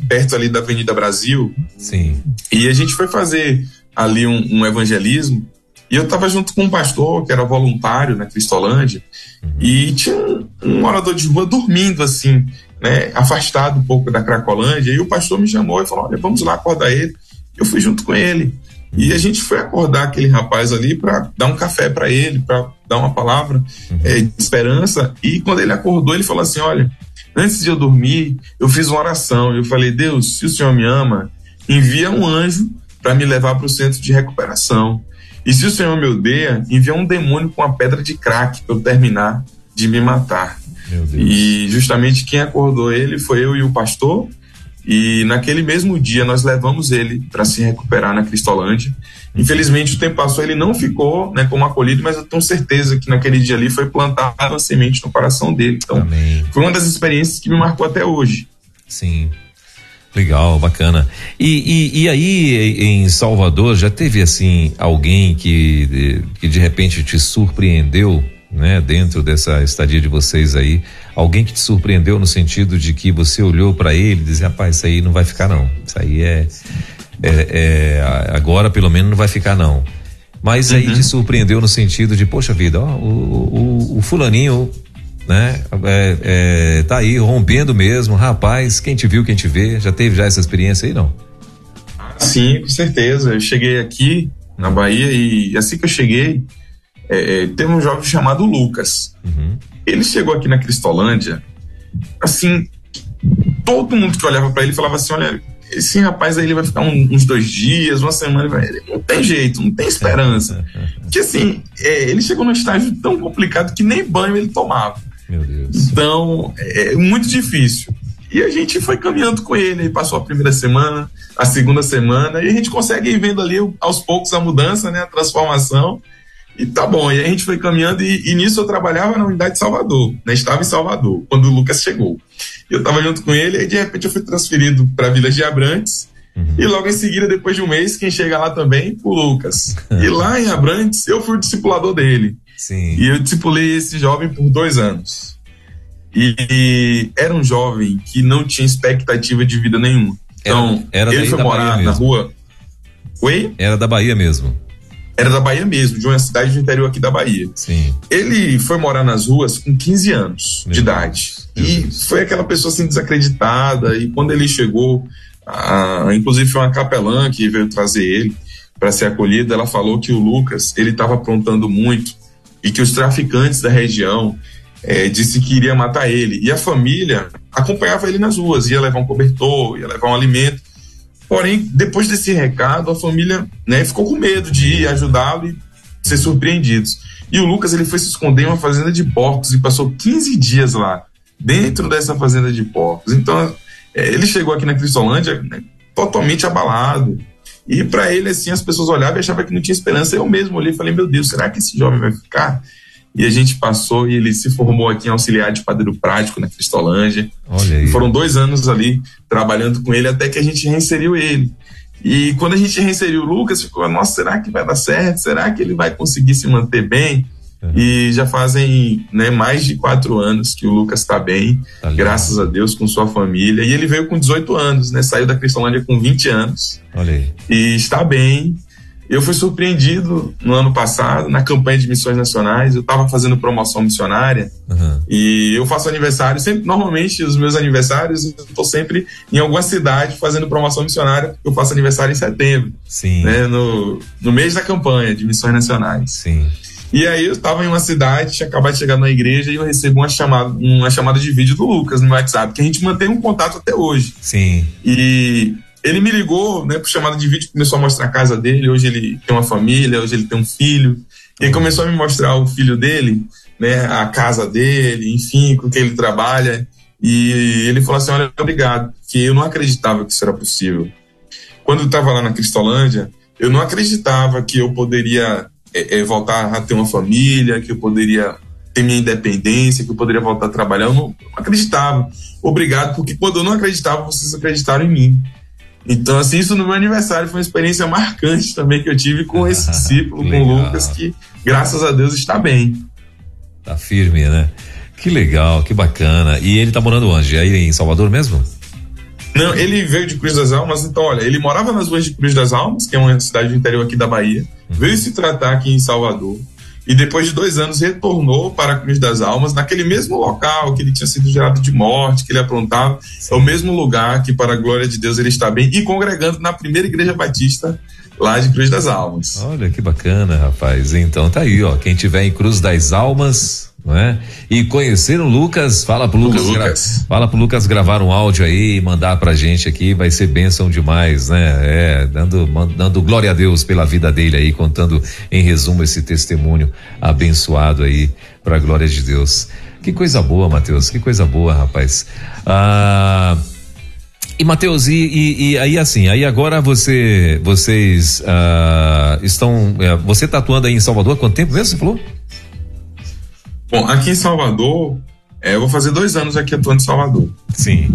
perto ali da Avenida Brasil. Sim. E a gente foi fazer ali um, um evangelismo e eu estava junto com um pastor que era voluntário na Cristolândia uhum. e tinha um, um, morador de rua dormindo assim, né, afastado um pouco da Cracolândia. E o pastor me chamou e falou: Olha, vamos lá acordar ele. Eu fui junto com ele. E a gente foi acordar aquele rapaz ali para dar um café para ele, para dar uma palavra é, de esperança. E quando ele acordou, ele falou assim: Olha, antes de eu dormir, eu fiz uma oração. Eu falei: Deus, se o Senhor me ama, envia um anjo para me levar para o centro de recuperação. E se o Senhor me odeia, envia um demônio com uma pedra de crack para eu terminar de me matar. E justamente quem acordou ele foi eu e o pastor. E naquele mesmo dia nós levamos ele para se recuperar na Cristolândia. Infelizmente o tempo passou, ele não ficou né, como acolhido, mas eu tenho certeza que naquele dia ali foi plantada uma semente no coração dele. Então Amém. foi uma das experiências que me marcou até hoje. Sim. Legal, bacana. E, e, e, aí em Salvador já teve assim alguém que, que de repente te surpreendeu, né, dentro dessa estadia de vocês aí, alguém que te surpreendeu no sentido de que você olhou para ele e disse, rapaz, isso aí não vai ficar não, isso aí é, é, é agora pelo menos não vai ficar não. Mas aí uhum. te surpreendeu no sentido de, poxa vida, ó, o, o, o fulaninho né? É, é, tá aí rompendo mesmo, rapaz. Quem te viu, quem te vê, já teve já essa experiência aí, não? Sim, com certeza. Eu cheguei aqui na Bahia e assim que eu cheguei, é, é teve um jovem chamado Lucas. Uhum. Ele chegou aqui na Cristolândia, assim, todo mundo que olhava para ele falava assim: olha, esse rapaz aí ele vai ficar um, uns dois dias, uma semana, vai, não tem jeito, não tem esperança. Porque assim, é, ele chegou num estágio tão complicado que nem banho ele tomava. Meu Deus. Então, é muito difícil. E a gente foi caminhando com ele, aí passou a primeira semana, a segunda semana, e a gente consegue ir vendo ali aos poucos a mudança, né, a transformação. E tá bom, e a gente foi caminhando, e, e nisso eu trabalhava na unidade de Salvador, né, estava em Salvador, quando o Lucas chegou. Eu estava junto com ele, e de repente eu fui transferido para Vila de Abrantes, Uhum. E logo em seguida, depois de um mês, quem chega lá também? O Lucas. e lá em Abrantes, eu fui o discipulador dele. Sim. E eu discipulei esse jovem por dois anos. E, e era um jovem que não tinha expectativa de vida nenhuma. Então, era, era ele foi morar na rua. Oi? Era da Bahia mesmo. Era da Bahia mesmo, de uma cidade do interior aqui da Bahia. Sim. Ele foi morar nas ruas com 15 anos Meu de Deus. idade. Meu e Deus. foi aquela pessoa assim desacreditada. E quando ele chegou, a, inclusive foi uma capelã que veio trazer ele para ser acolhido. Ela falou que o Lucas ele estava aprontando muito e que os traficantes da região é, disse que iria matar ele. E a família acompanhava ele nas ruas, ia levar um cobertor, ia levar um alimento. Porém, depois desse recado, a família né, ficou com medo de ir ajudá-lo e ser surpreendidos. E o Lucas ele foi se esconder em uma fazenda de porcos e passou 15 dias lá, dentro dessa fazenda de porcos. Então, é, ele chegou aqui na Cristolândia né, totalmente abalado, e para ele, assim, as pessoas olhavam e achavam que não tinha esperança. Eu mesmo olhei e falei, meu Deus, será que esse jovem vai ficar? E a gente passou e ele se formou aqui em auxiliar de padeiro prático na Cristolândia. Olha aí. Foram dois anos ali trabalhando com ele até que a gente reinseriu ele. E quando a gente reinseriu o Lucas, ficou, nossa, será que vai dar certo? Será que ele vai conseguir se manter bem? Uhum. E já fazem né, mais de quatro anos que o Lucas está bem, tá graças a Deus, com sua família. E ele veio com 18 anos, né? Saiu da Cristolândia com 20 anos. Olha aí. E está bem. Eu fui surpreendido no ano passado, na campanha de missões nacionais. Eu estava fazendo promoção missionária uhum. e eu faço aniversário. Sempre, normalmente, os meus aniversários, eu estou sempre em alguma cidade fazendo promoção missionária. Eu faço aniversário em setembro, Sim. Né, no, no mês da campanha de missões nacionais. Sim. E aí eu estava em uma cidade, tinha acabado de chegar na igreja e eu recebo uma chamada, uma chamada de vídeo do Lucas no WhatsApp, que a gente mantém um contato até hoje. Sim. E ele me ligou, né, por chamada de vídeo, começou a mostrar a casa dele. Hoje ele tem uma família, hoje ele tem um filho. E começou a me mostrar o filho dele, né, a casa dele, enfim, com quem ele trabalha. E ele falou assim: Olha, obrigado, que eu não acreditava que isso era possível. Quando eu estava lá na Cristolândia, eu não acreditava que eu poderia é, é, voltar a ter uma família, que eu poderia ter minha independência, que eu poderia voltar a trabalhar. Eu não acreditava. Obrigado, porque quando eu não acreditava, vocês acreditaram em mim. Então, assim, isso no meu aniversário foi uma experiência marcante também que eu tive com esse discípulo, com o Lucas, que graças a Deus está bem. Tá firme, né? Que legal, que bacana. E ele tá morando onde? Aí em Salvador mesmo? Não, ele veio de Cruz das Almas, então, olha, ele morava nas ruas de Cruz das Almas, que é uma cidade do interior aqui da Bahia, uhum. veio se tratar aqui em Salvador, e depois de dois anos retornou para a Cruz das Almas, naquele mesmo local que ele tinha sido gerado de morte, que ele aprontava, é o mesmo lugar que, para a glória de Deus, ele está bem, e congregando na primeira igreja batista lá de Cruz das Almas. Olha que bacana, rapaz. Então tá aí, ó. Quem tiver em Cruz das Almas, não é? E conhecer o Lucas, fala pro Lucas, Lucas. fala pro Lucas gravar um áudio aí e mandar pra gente aqui, vai ser bênção demais, né? É, dando, dando glória a Deus pela vida dele aí, contando em resumo esse testemunho abençoado aí, pra glória de Deus. Que coisa boa, Mateus, que coisa boa, rapaz. Ah, e Matheus, e, e, e, aí assim, aí agora você, vocês ah, estão, é, você tá atuando aí em Salvador há quanto tempo mesmo, você falou? Bom, aqui em Salvador, é, eu vou fazer dois anos aqui atuando em Salvador. Sim.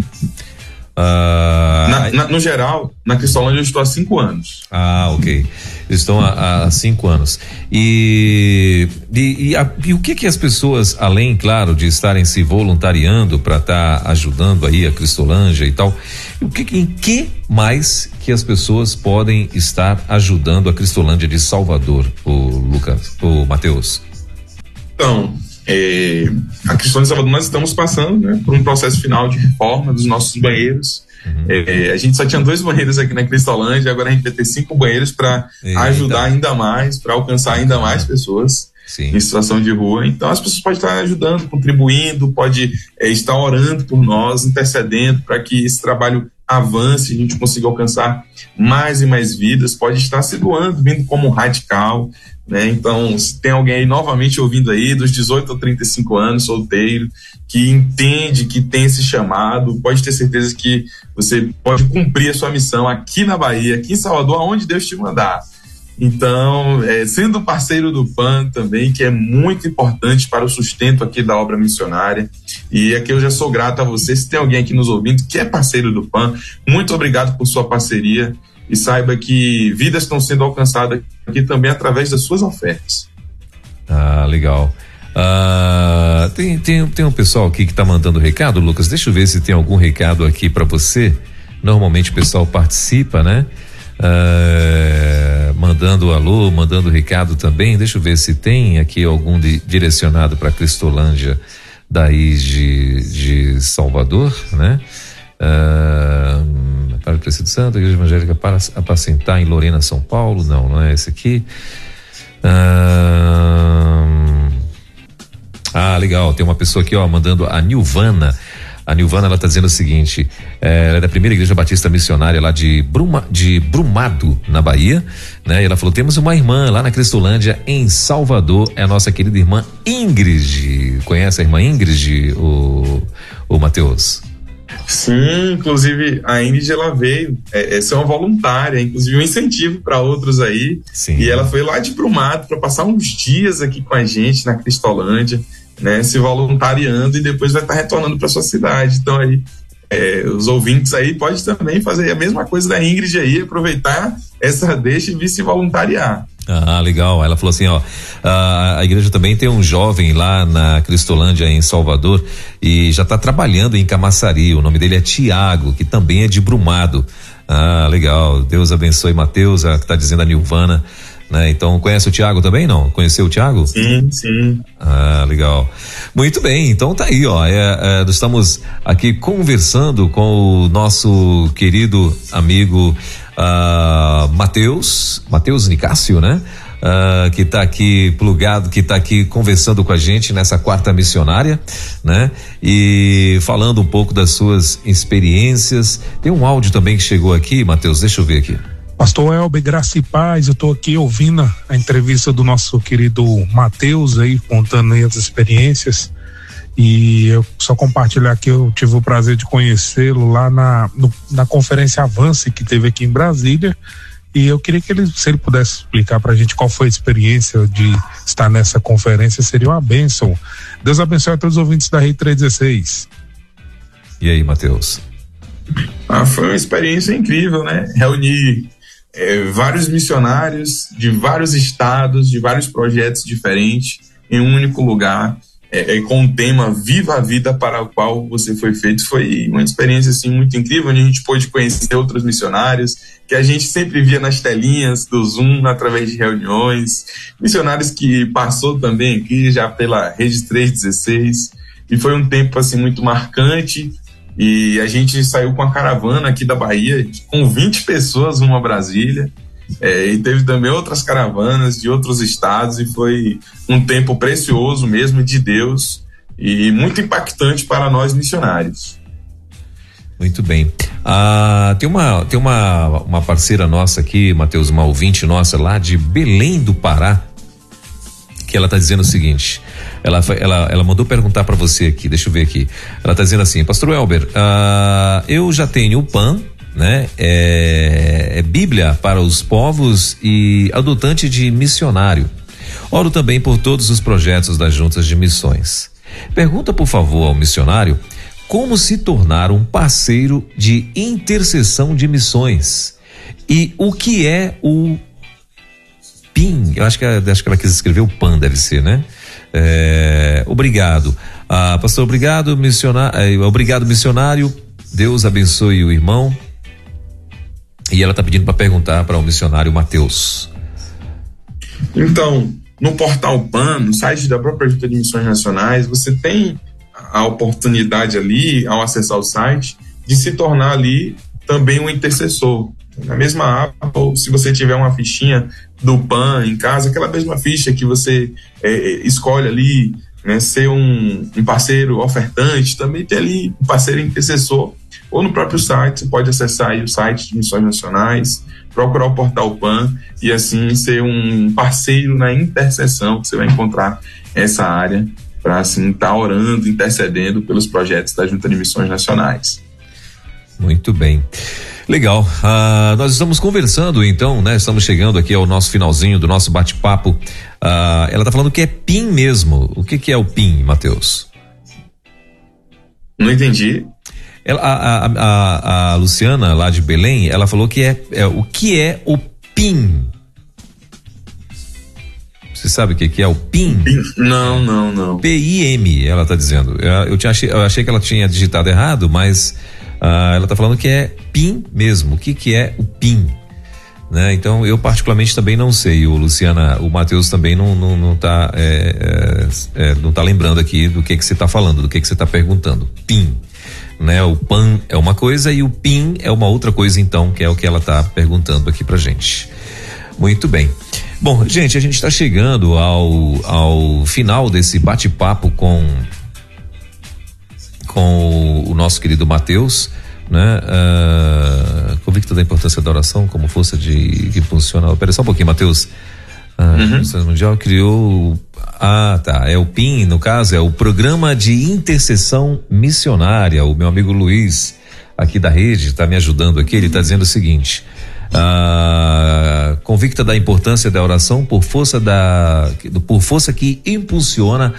Uh, na, na, no geral, na Cristolândia eu estou há cinco anos. Ah, ok. Estão há, há cinco anos. E, e, e, a, e, o que que as pessoas, além, claro, de estarem se voluntariando para estar tá ajudando aí a Cristolândia e tal, o que, em que mais que as pessoas podem estar ajudando a Cristolândia de Salvador, o Lucas, o Matheus? Então, é, a questão de Salvador, nós estamos passando né, por um processo final de reforma dos nossos banheiros. Uhum. É, a gente só tinha dois banheiros aqui na Cristolândia, agora a gente vai ter cinco banheiros para ajudar ainda mais, para alcançar ainda mais pessoas Sim. em situação de rua. Então as pessoas podem estar ajudando, contribuindo, pode é, estar orando por nós, intercedendo para que esse trabalho avance, a gente consiga alcançar mais e mais vidas, pode estar se doando, vindo como radical, né? Então, se tem alguém aí novamente ouvindo aí, dos 18 a 35 anos, solteiro, que entende que tem esse chamado, pode ter certeza que você pode cumprir a sua missão aqui na Bahia, aqui em Salvador, aonde Deus te mandar. Então, é, sendo parceiro do PAN também, que é muito importante para o sustento aqui da obra missionária. E aqui eu já sou grato a você. Se tem alguém aqui nos ouvindo que é parceiro do PAN, muito obrigado por sua parceria e saiba que vidas estão sendo alcançadas aqui também através das suas ofertas. Ah, legal. Ah, tem, tem, tem um pessoal aqui que está mandando recado, Lucas. Deixa eu ver se tem algum recado aqui para você. Normalmente o pessoal participa, né? Ah, mandando alô, mandando recado também. Deixa eu ver se tem aqui algum de, direcionado para Cristolândia daí de, de Salvador, né? Uh, para o Preciso Santo, Igreja Evangélica para apacentar em Lorena, São Paulo. Não, não é esse aqui. Uh, ah, legal. Tem uma pessoa aqui, ó, mandando a Nilvana. A Nilvana, ela está dizendo o seguinte: é, ela é da primeira igreja batista missionária lá de, Bruma, de Brumado, na Bahia, né? E ela falou: temos uma irmã lá na Cristolândia, em Salvador, é a nossa querida irmã Ingrid. Conhece a irmã Ingrid, o, o Matheus? Sim, inclusive a Ingrid ela veio, é, essa é uma voluntária, inclusive um incentivo para outros aí. Sim. E ela foi lá de Brumado para passar uns dias aqui com a gente na Cristolândia, né, se voluntariando e depois vai estar retornando para sua cidade. Então aí é, os ouvintes aí pode também fazer a mesma coisa da Ingrid aí, aproveitar essa deixa e vir se voluntariar. Ah, legal. Ela falou assim, ó, a, a igreja também tem um jovem lá na Cristolândia em Salvador e já está trabalhando em Camaçari. O nome dele é Tiago, que também é de Brumado. Ah, legal. Deus abençoe Mateus, a que está dizendo a Nilvana. Né? Então, conhece o Tiago também, não? Conheceu o Tiago? Sim, sim. Ah, legal. Muito bem, então tá aí, ó. É, é, nós estamos aqui conversando com o nosso querido amigo uh, Matheus, Matheus Nicásio, né? uh, que está aqui plugado, que está aqui conversando com a gente nessa quarta missionária, né? E falando um pouco das suas experiências. Tem um áudio também que chegou aqui, Matheus, deixa eu ver aqui. Pastor Elber, graça e paz, eu estou aqui ouvindo a entrevista do nosso querido Matheus aí, contando aí as experiências. E eu só compartilhar que eu tive o prazer de conhecê-lo lá na, no, na conferência Avance que teve aqui em Brasília. E eu queria que ele, se ele pudesse explicar para a gente qual foi a experiência de estar nessa conferência, seria uma bênção. Deus abençoe a todos os ouvintes da Rei 316. E aí, Matheus? Ah, foi uma experiência incrível, né? Reunir é, vários missionários de vários estados, de vários projetos diferentes, em um único lugar, é, é, com o tema Viva a Vida para o qual você foi feito. Foi uma experiência assim, muito incrível, onde a gente pôde conhecer outros missionários, que a gente sempre via nas telinhas do Zoom, através de reuniões, missionários que passou também aqui já pela Rede 316, e foi um tempo assim muito marcante, e a gente saiu com a caravana aqui da Bahia, com 20 pessoas numa Brasília. É, e teve também outras caravanas de outros estados, e foi um tempo precioso mesmo de Deus e muito impactante para nós missionários. Muito bem. Ah, tem uma, tem uma, uma parceira nossa aqui, Matheus, uma ouvinte nossa lá de Belém do Pará, que ela está dizendo o seguinte: ela, ela, ela mandou perguntar para você aqui, deixa eu ver aqui. Ela está dizendo assim, Pastor Elber, uh, eu já tenho o PAN, né? É, é, Bíblia para os povos e adotante de missionário. Oro também por todos os projetos das juntas de missões. Pergunta, por favor, ao missionário como se tornar um parceiro de intercessão de missões e o que é o PIN. Eu acho que, acho que ela quis escrever o PAN, deve ser, né? É, obrigado. Ah, pastor, obrigado, missionário. É, obrigado, missionário. Deus abençoe o irmão. E ela está pedindo para perguntar para o missionário Mateus. Então, no portal PAN, no site da própria Junta de Missões Nacionais, você tem a oportunidade ali, ao acessar o site, de se tornar ali também um intercessor. Na mesma aba, ou se você tiver uma fichinha do PAN em casa, aquela mesma ficha que você é, é, escolhe ali, né, ser um, um, parceiro ofertante, também tem ali um parceiro intercessor, ou no próprio site, você pode acessar aí o site de Missões Nacionais, procurar o portal PAN e assim ser um parceiro na intercessão, que você vai encontrar essa área para assim estar tá orando, intercedendo pelos projetos da Junta de Missões Nacionais. Muito bem. Legal. Uh, nós estamos conversando, então, né? Estamos chegando aqui ao nosso finalzinho do nosso bate-papo. Uh, ela está falando que é PIN mesmo. O que, que é o PIN, Matheus? Não entendi. Ela, a, a, a, a, Luciana, lá de Belém, ela falou que é, é o que é o PIN. Você sabe o que, que é o PIN? Não, não, não. P-I-M, ela está dizendo. Eu, eu, eu achei que ela tinha digitado errado, mas ah, ela está falando que é PIN mesmo. O que, que é o PIN? Né? Então eu particularmente também não sei. O Luciana, o Matheus também não não, não tá é, é, é não tá lembrando aqui do que que você está falando, do que que você está perguntando. PIN, né? O PAN é uma coisa e o PIN é uma outra coisa então, que é o que ela está perguntando aqui pra gente. Muito bem. Bom, gente, a gente está chegando ao, ao final desse bate-papo com com o, o nosso querido Mateus, né? Uh, convicto da importância da oração como força de que funciona. Pera só um pouquinho, Mateus. Uh, uhum. Mundial criou. Ah, tá. É o PIN, no caso, é o Programa de Intercessão Missionária. O meu amigo Luiz, aqui da rede, está me ajudando aqui. Ele está dizendo o seguinte: ah, convicta da importância da oração por força da, por força que impulsiona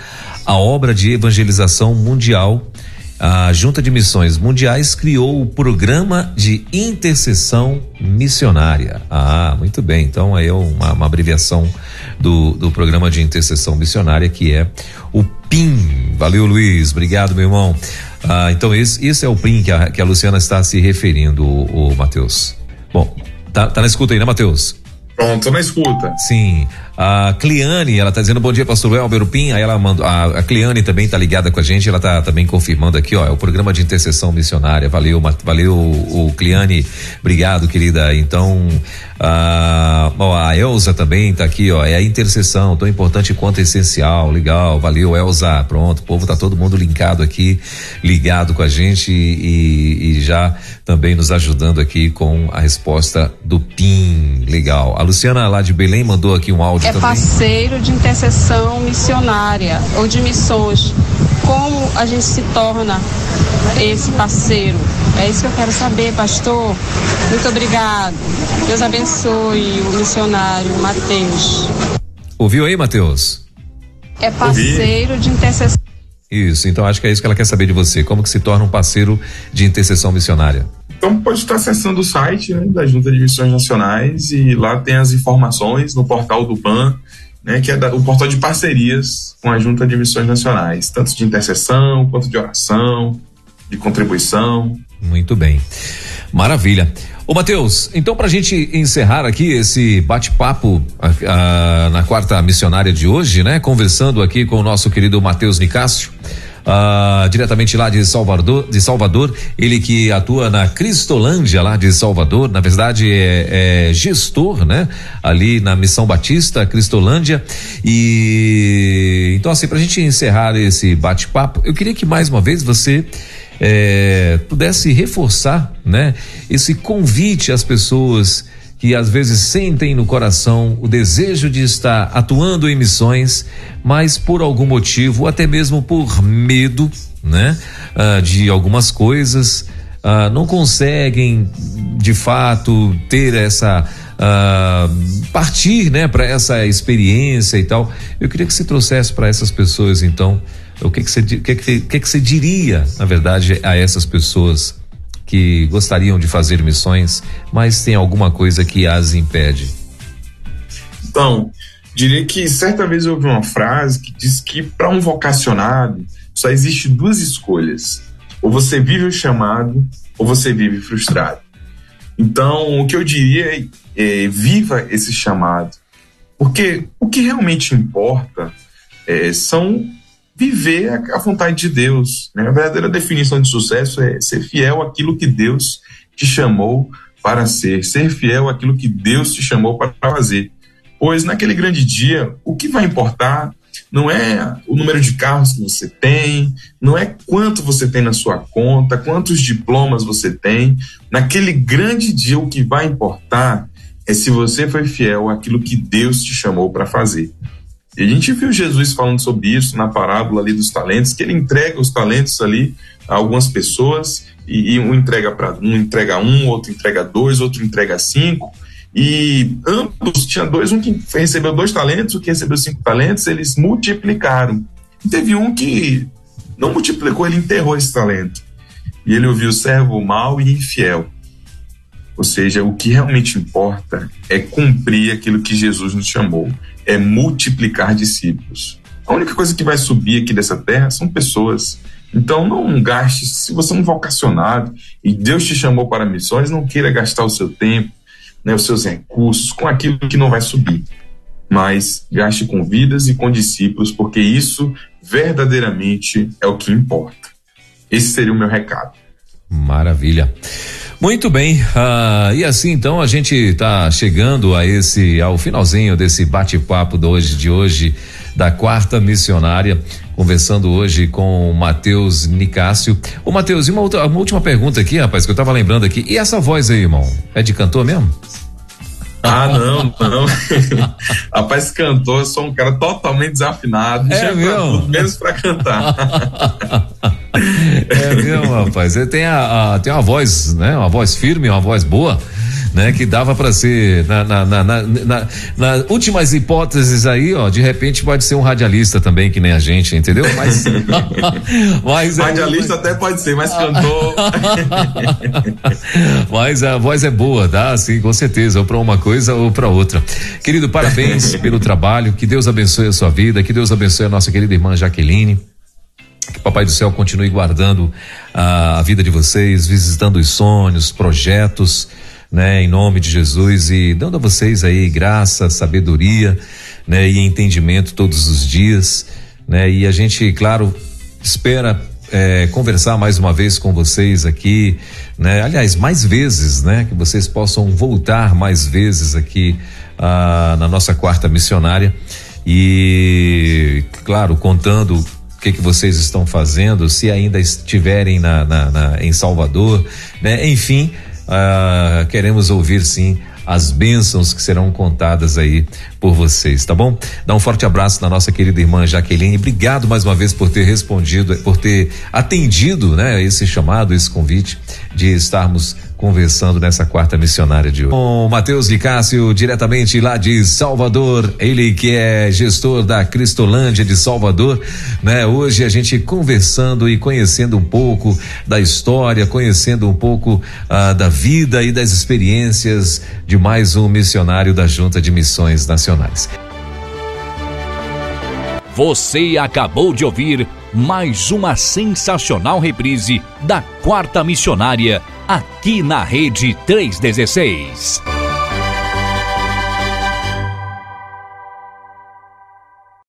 a obra de evangelização mundial a Junta de Missões Mundiais criou o Programa de Intercessão Missionária. Ah, muito bem. Então aí é uma, uma abreviação do, do Programa de Intercessão Missionária que é o PIN. Valeu, Luiz. Obrigado, meu irmão. Ah, então esse, esse é o PIN que a, que a Luciana está se referindo, o, o Matheus. Bom, tá, tá na escuta aí, né, Matheus? Pronto, na escuta. Sim. A Cliane, ela tá dizendo bom dia, pastor Elber Pim. Aí ela mandou, a, a Cliane também tá ligada com a gente, ela tá também confirmando aqui, ó, é o programa de intercessão missionária. Valeu, valeu, o Cliane. Obrigado, querida. Então, a, ó, a Elza também tá aqui, ó, é a intercessão, tão importante quanto essencial. Legal, valeu, Elza. Pronto, o povo tá todo mundo linkado aqui, ligado com a gente e, e já também nos ajudando aqui com a resposta do PIN. Legal. A Luciana lá de Belém mandou aqui um áudio é também. parceiro de intercessão missionária ou de missões. Como a gente se torna esse parceiro? É isso que eu quero saber, pastor. Muito obrigado. Deus abençoe o missionário Mateus. Ouviu aí, Mateus? É parceiro de intercessão. Isso, então acho que é isso que ela quer saber de você. Como que se torna um parceiro de intercessão missionária? Então pode estar acessando o site né, da Junta de Missões Nacionais e lá tem as informações no portal do PAN, né, que é da, o portal de parcerias com a Junta de Missões Nacionais, tanto de intercessão quanto de oração, de contribuição. Muito bem. Maravilha. Ô Matheus, então para a gente encerrar aqui esse bate-papo na quarta missionária de hoje, né? Conversando aqui com o nosso querido Matheus Nicásio, uh, diretamente lá de Salvador, de Salvador, ele que atua na Cristolândia lá de Salvador, na verdade é, é gestor, né? Ali na Missão Batista, Cristolândia e então assim, para a gente encerrar esse bate-papo, eu queria que mais uma vez você é, pudesse reforçar, né? Esse convite às pessoas que às vezes sentem no coração o desejo de estar atuando em missões, mas por algum motivo, até mesmo por medo, né? Ah, de algumas coisas, ah, não conseguem de fato ter essa Uh, partir, né, para essa experiência e tal. Eu queria que você trouxesse para essas pessoas, então, o que que você, que que, que que você diria, na verdade, a essas pessoas que gostariam de fazer missões, mas tem alguma coisa que as impede? Então, diria que certa vez eu ouvi uma frase que diz que para um vocacionado só existe duas escolhas: ou você vive o chamado, ou você vive frustrado. Então, o que eu diria é, é viva esse chamado, porque o que realmente importa é, são viver a, vontade de Deus. Né? A verdadeira definição de sucesso é ser fiel àquilo que Deus te chamou para ser, ser fiel àquilo que Deus te chamou para fazer. Pois naquele grande dia, o que vai importar não é o número de carros que você tem, não é quanto você tem na sua conta, quantos diplomas você tem. Naquele grande dia, o que vai importar é se você foi fiel àquilo que Deus te chamou para fazer. E a gente viu Jesus falando sobre isso na parábola ali dos talentos, que ele entrega os talentos ali a algumas pessoas e, e um entrega para um entrega um, outro entrega dois, outro entrega cinco. E ambos tinha dois, um que recebeu dois talentos, o que recebeu cinco talentos, eles multiplicaram. E teve um que não multiplicou, ele enterrou esse talento. E ele ouviu servo mau e infiel. Ou seja, o que realmente importa é cumprir aquilo que Jesus nos chamou é multiplicar discípulos. A única coisa que vai subir aqui dessa terra são pessoas. Então não gaste, se você é um vocacionado e Deus te chamou para missões, não queira gastar o seu tempo, né, os seus recursos com aquilo que não vai subir. Mas gaste com vidas e com discípulos, porque isso verdadeiramente é o que importa. Esse seria o meu recado. Maravilha. Muito bem, uh, e assim então a gente está chegando a esse ao finalzinho desse bate-papo de hoje, de hoje da quarta missionária, conversando hoje com o Matheus Nicásio. Ô Matheus, e uma, outra, uma última pergunta aqui, rapaz, que eu tava lembrando aqui. E essa voz aí, irmão? É de cantor mesmo? Ah, não, não. Rapaz, cantor, eu sou um cara totalmente desafinado. É mesmo? Menos pra cantar. É mesmo, rapaz. Você tem a, a, tem uma voz, né? Uma voz firme, uma voz boa, né? Que dava para ser na, na, na, na, na, últimas hipóteses aí, ó. De repente pode ser um radialista também, que nem a gente, entendeu? Mas, mas é radialista é, até pode ser, mas cantor. mas a voz é boa, tá? Sim, com certeza, ou para uma coisa ou para outra. Querido, parabéns pelo trabalho. Que Deus abençoe a sua vida. Que Deus abençoe a nossa querida irmã Jaqueline. Que o Papai do Céu continue guardando a, a vida de vocês, visitando os sonhos, projetos, né, em nome de Jesus e dando a vocês aí graça, sabedoria, né, e entendimento todos os dias, né, e a gente, claro, espera é, conversar mais uma vez com vocês aqui, né? Aliás, mais vezes, né? Que vocês possam voltar mais vezes aqui ah, na nossa quarta missionária e, claro, contando o que, que vocês estão fazendo, se ainda estiverem na, na, na em Salvador, né? Enfim, ah, queremos ouvir sim as bênçãos que serão contadas aí por vocês, tá bom? Dá um forte abraço na nossa querida irmã Jaqueline. Obrigado mais uma vez por ter respondido, por ter atendido, né, esse chamado, esse convite de estarmos conversando nessa quarta missionária de hoje. Com Matheus Licácio, diretamente lá de Salvador, ele que é gestor da Cristolândia de Salvador, né? Hoje a gente conversando e conhecendo um pouco da história, conhecendo um pouco ah, da vida e das experiências de mais um missionário da Junta de Missões Nacionais. Você acabou de ouvir mais uma sensacional reprise da Quarta Missionária aqui na Rede 316.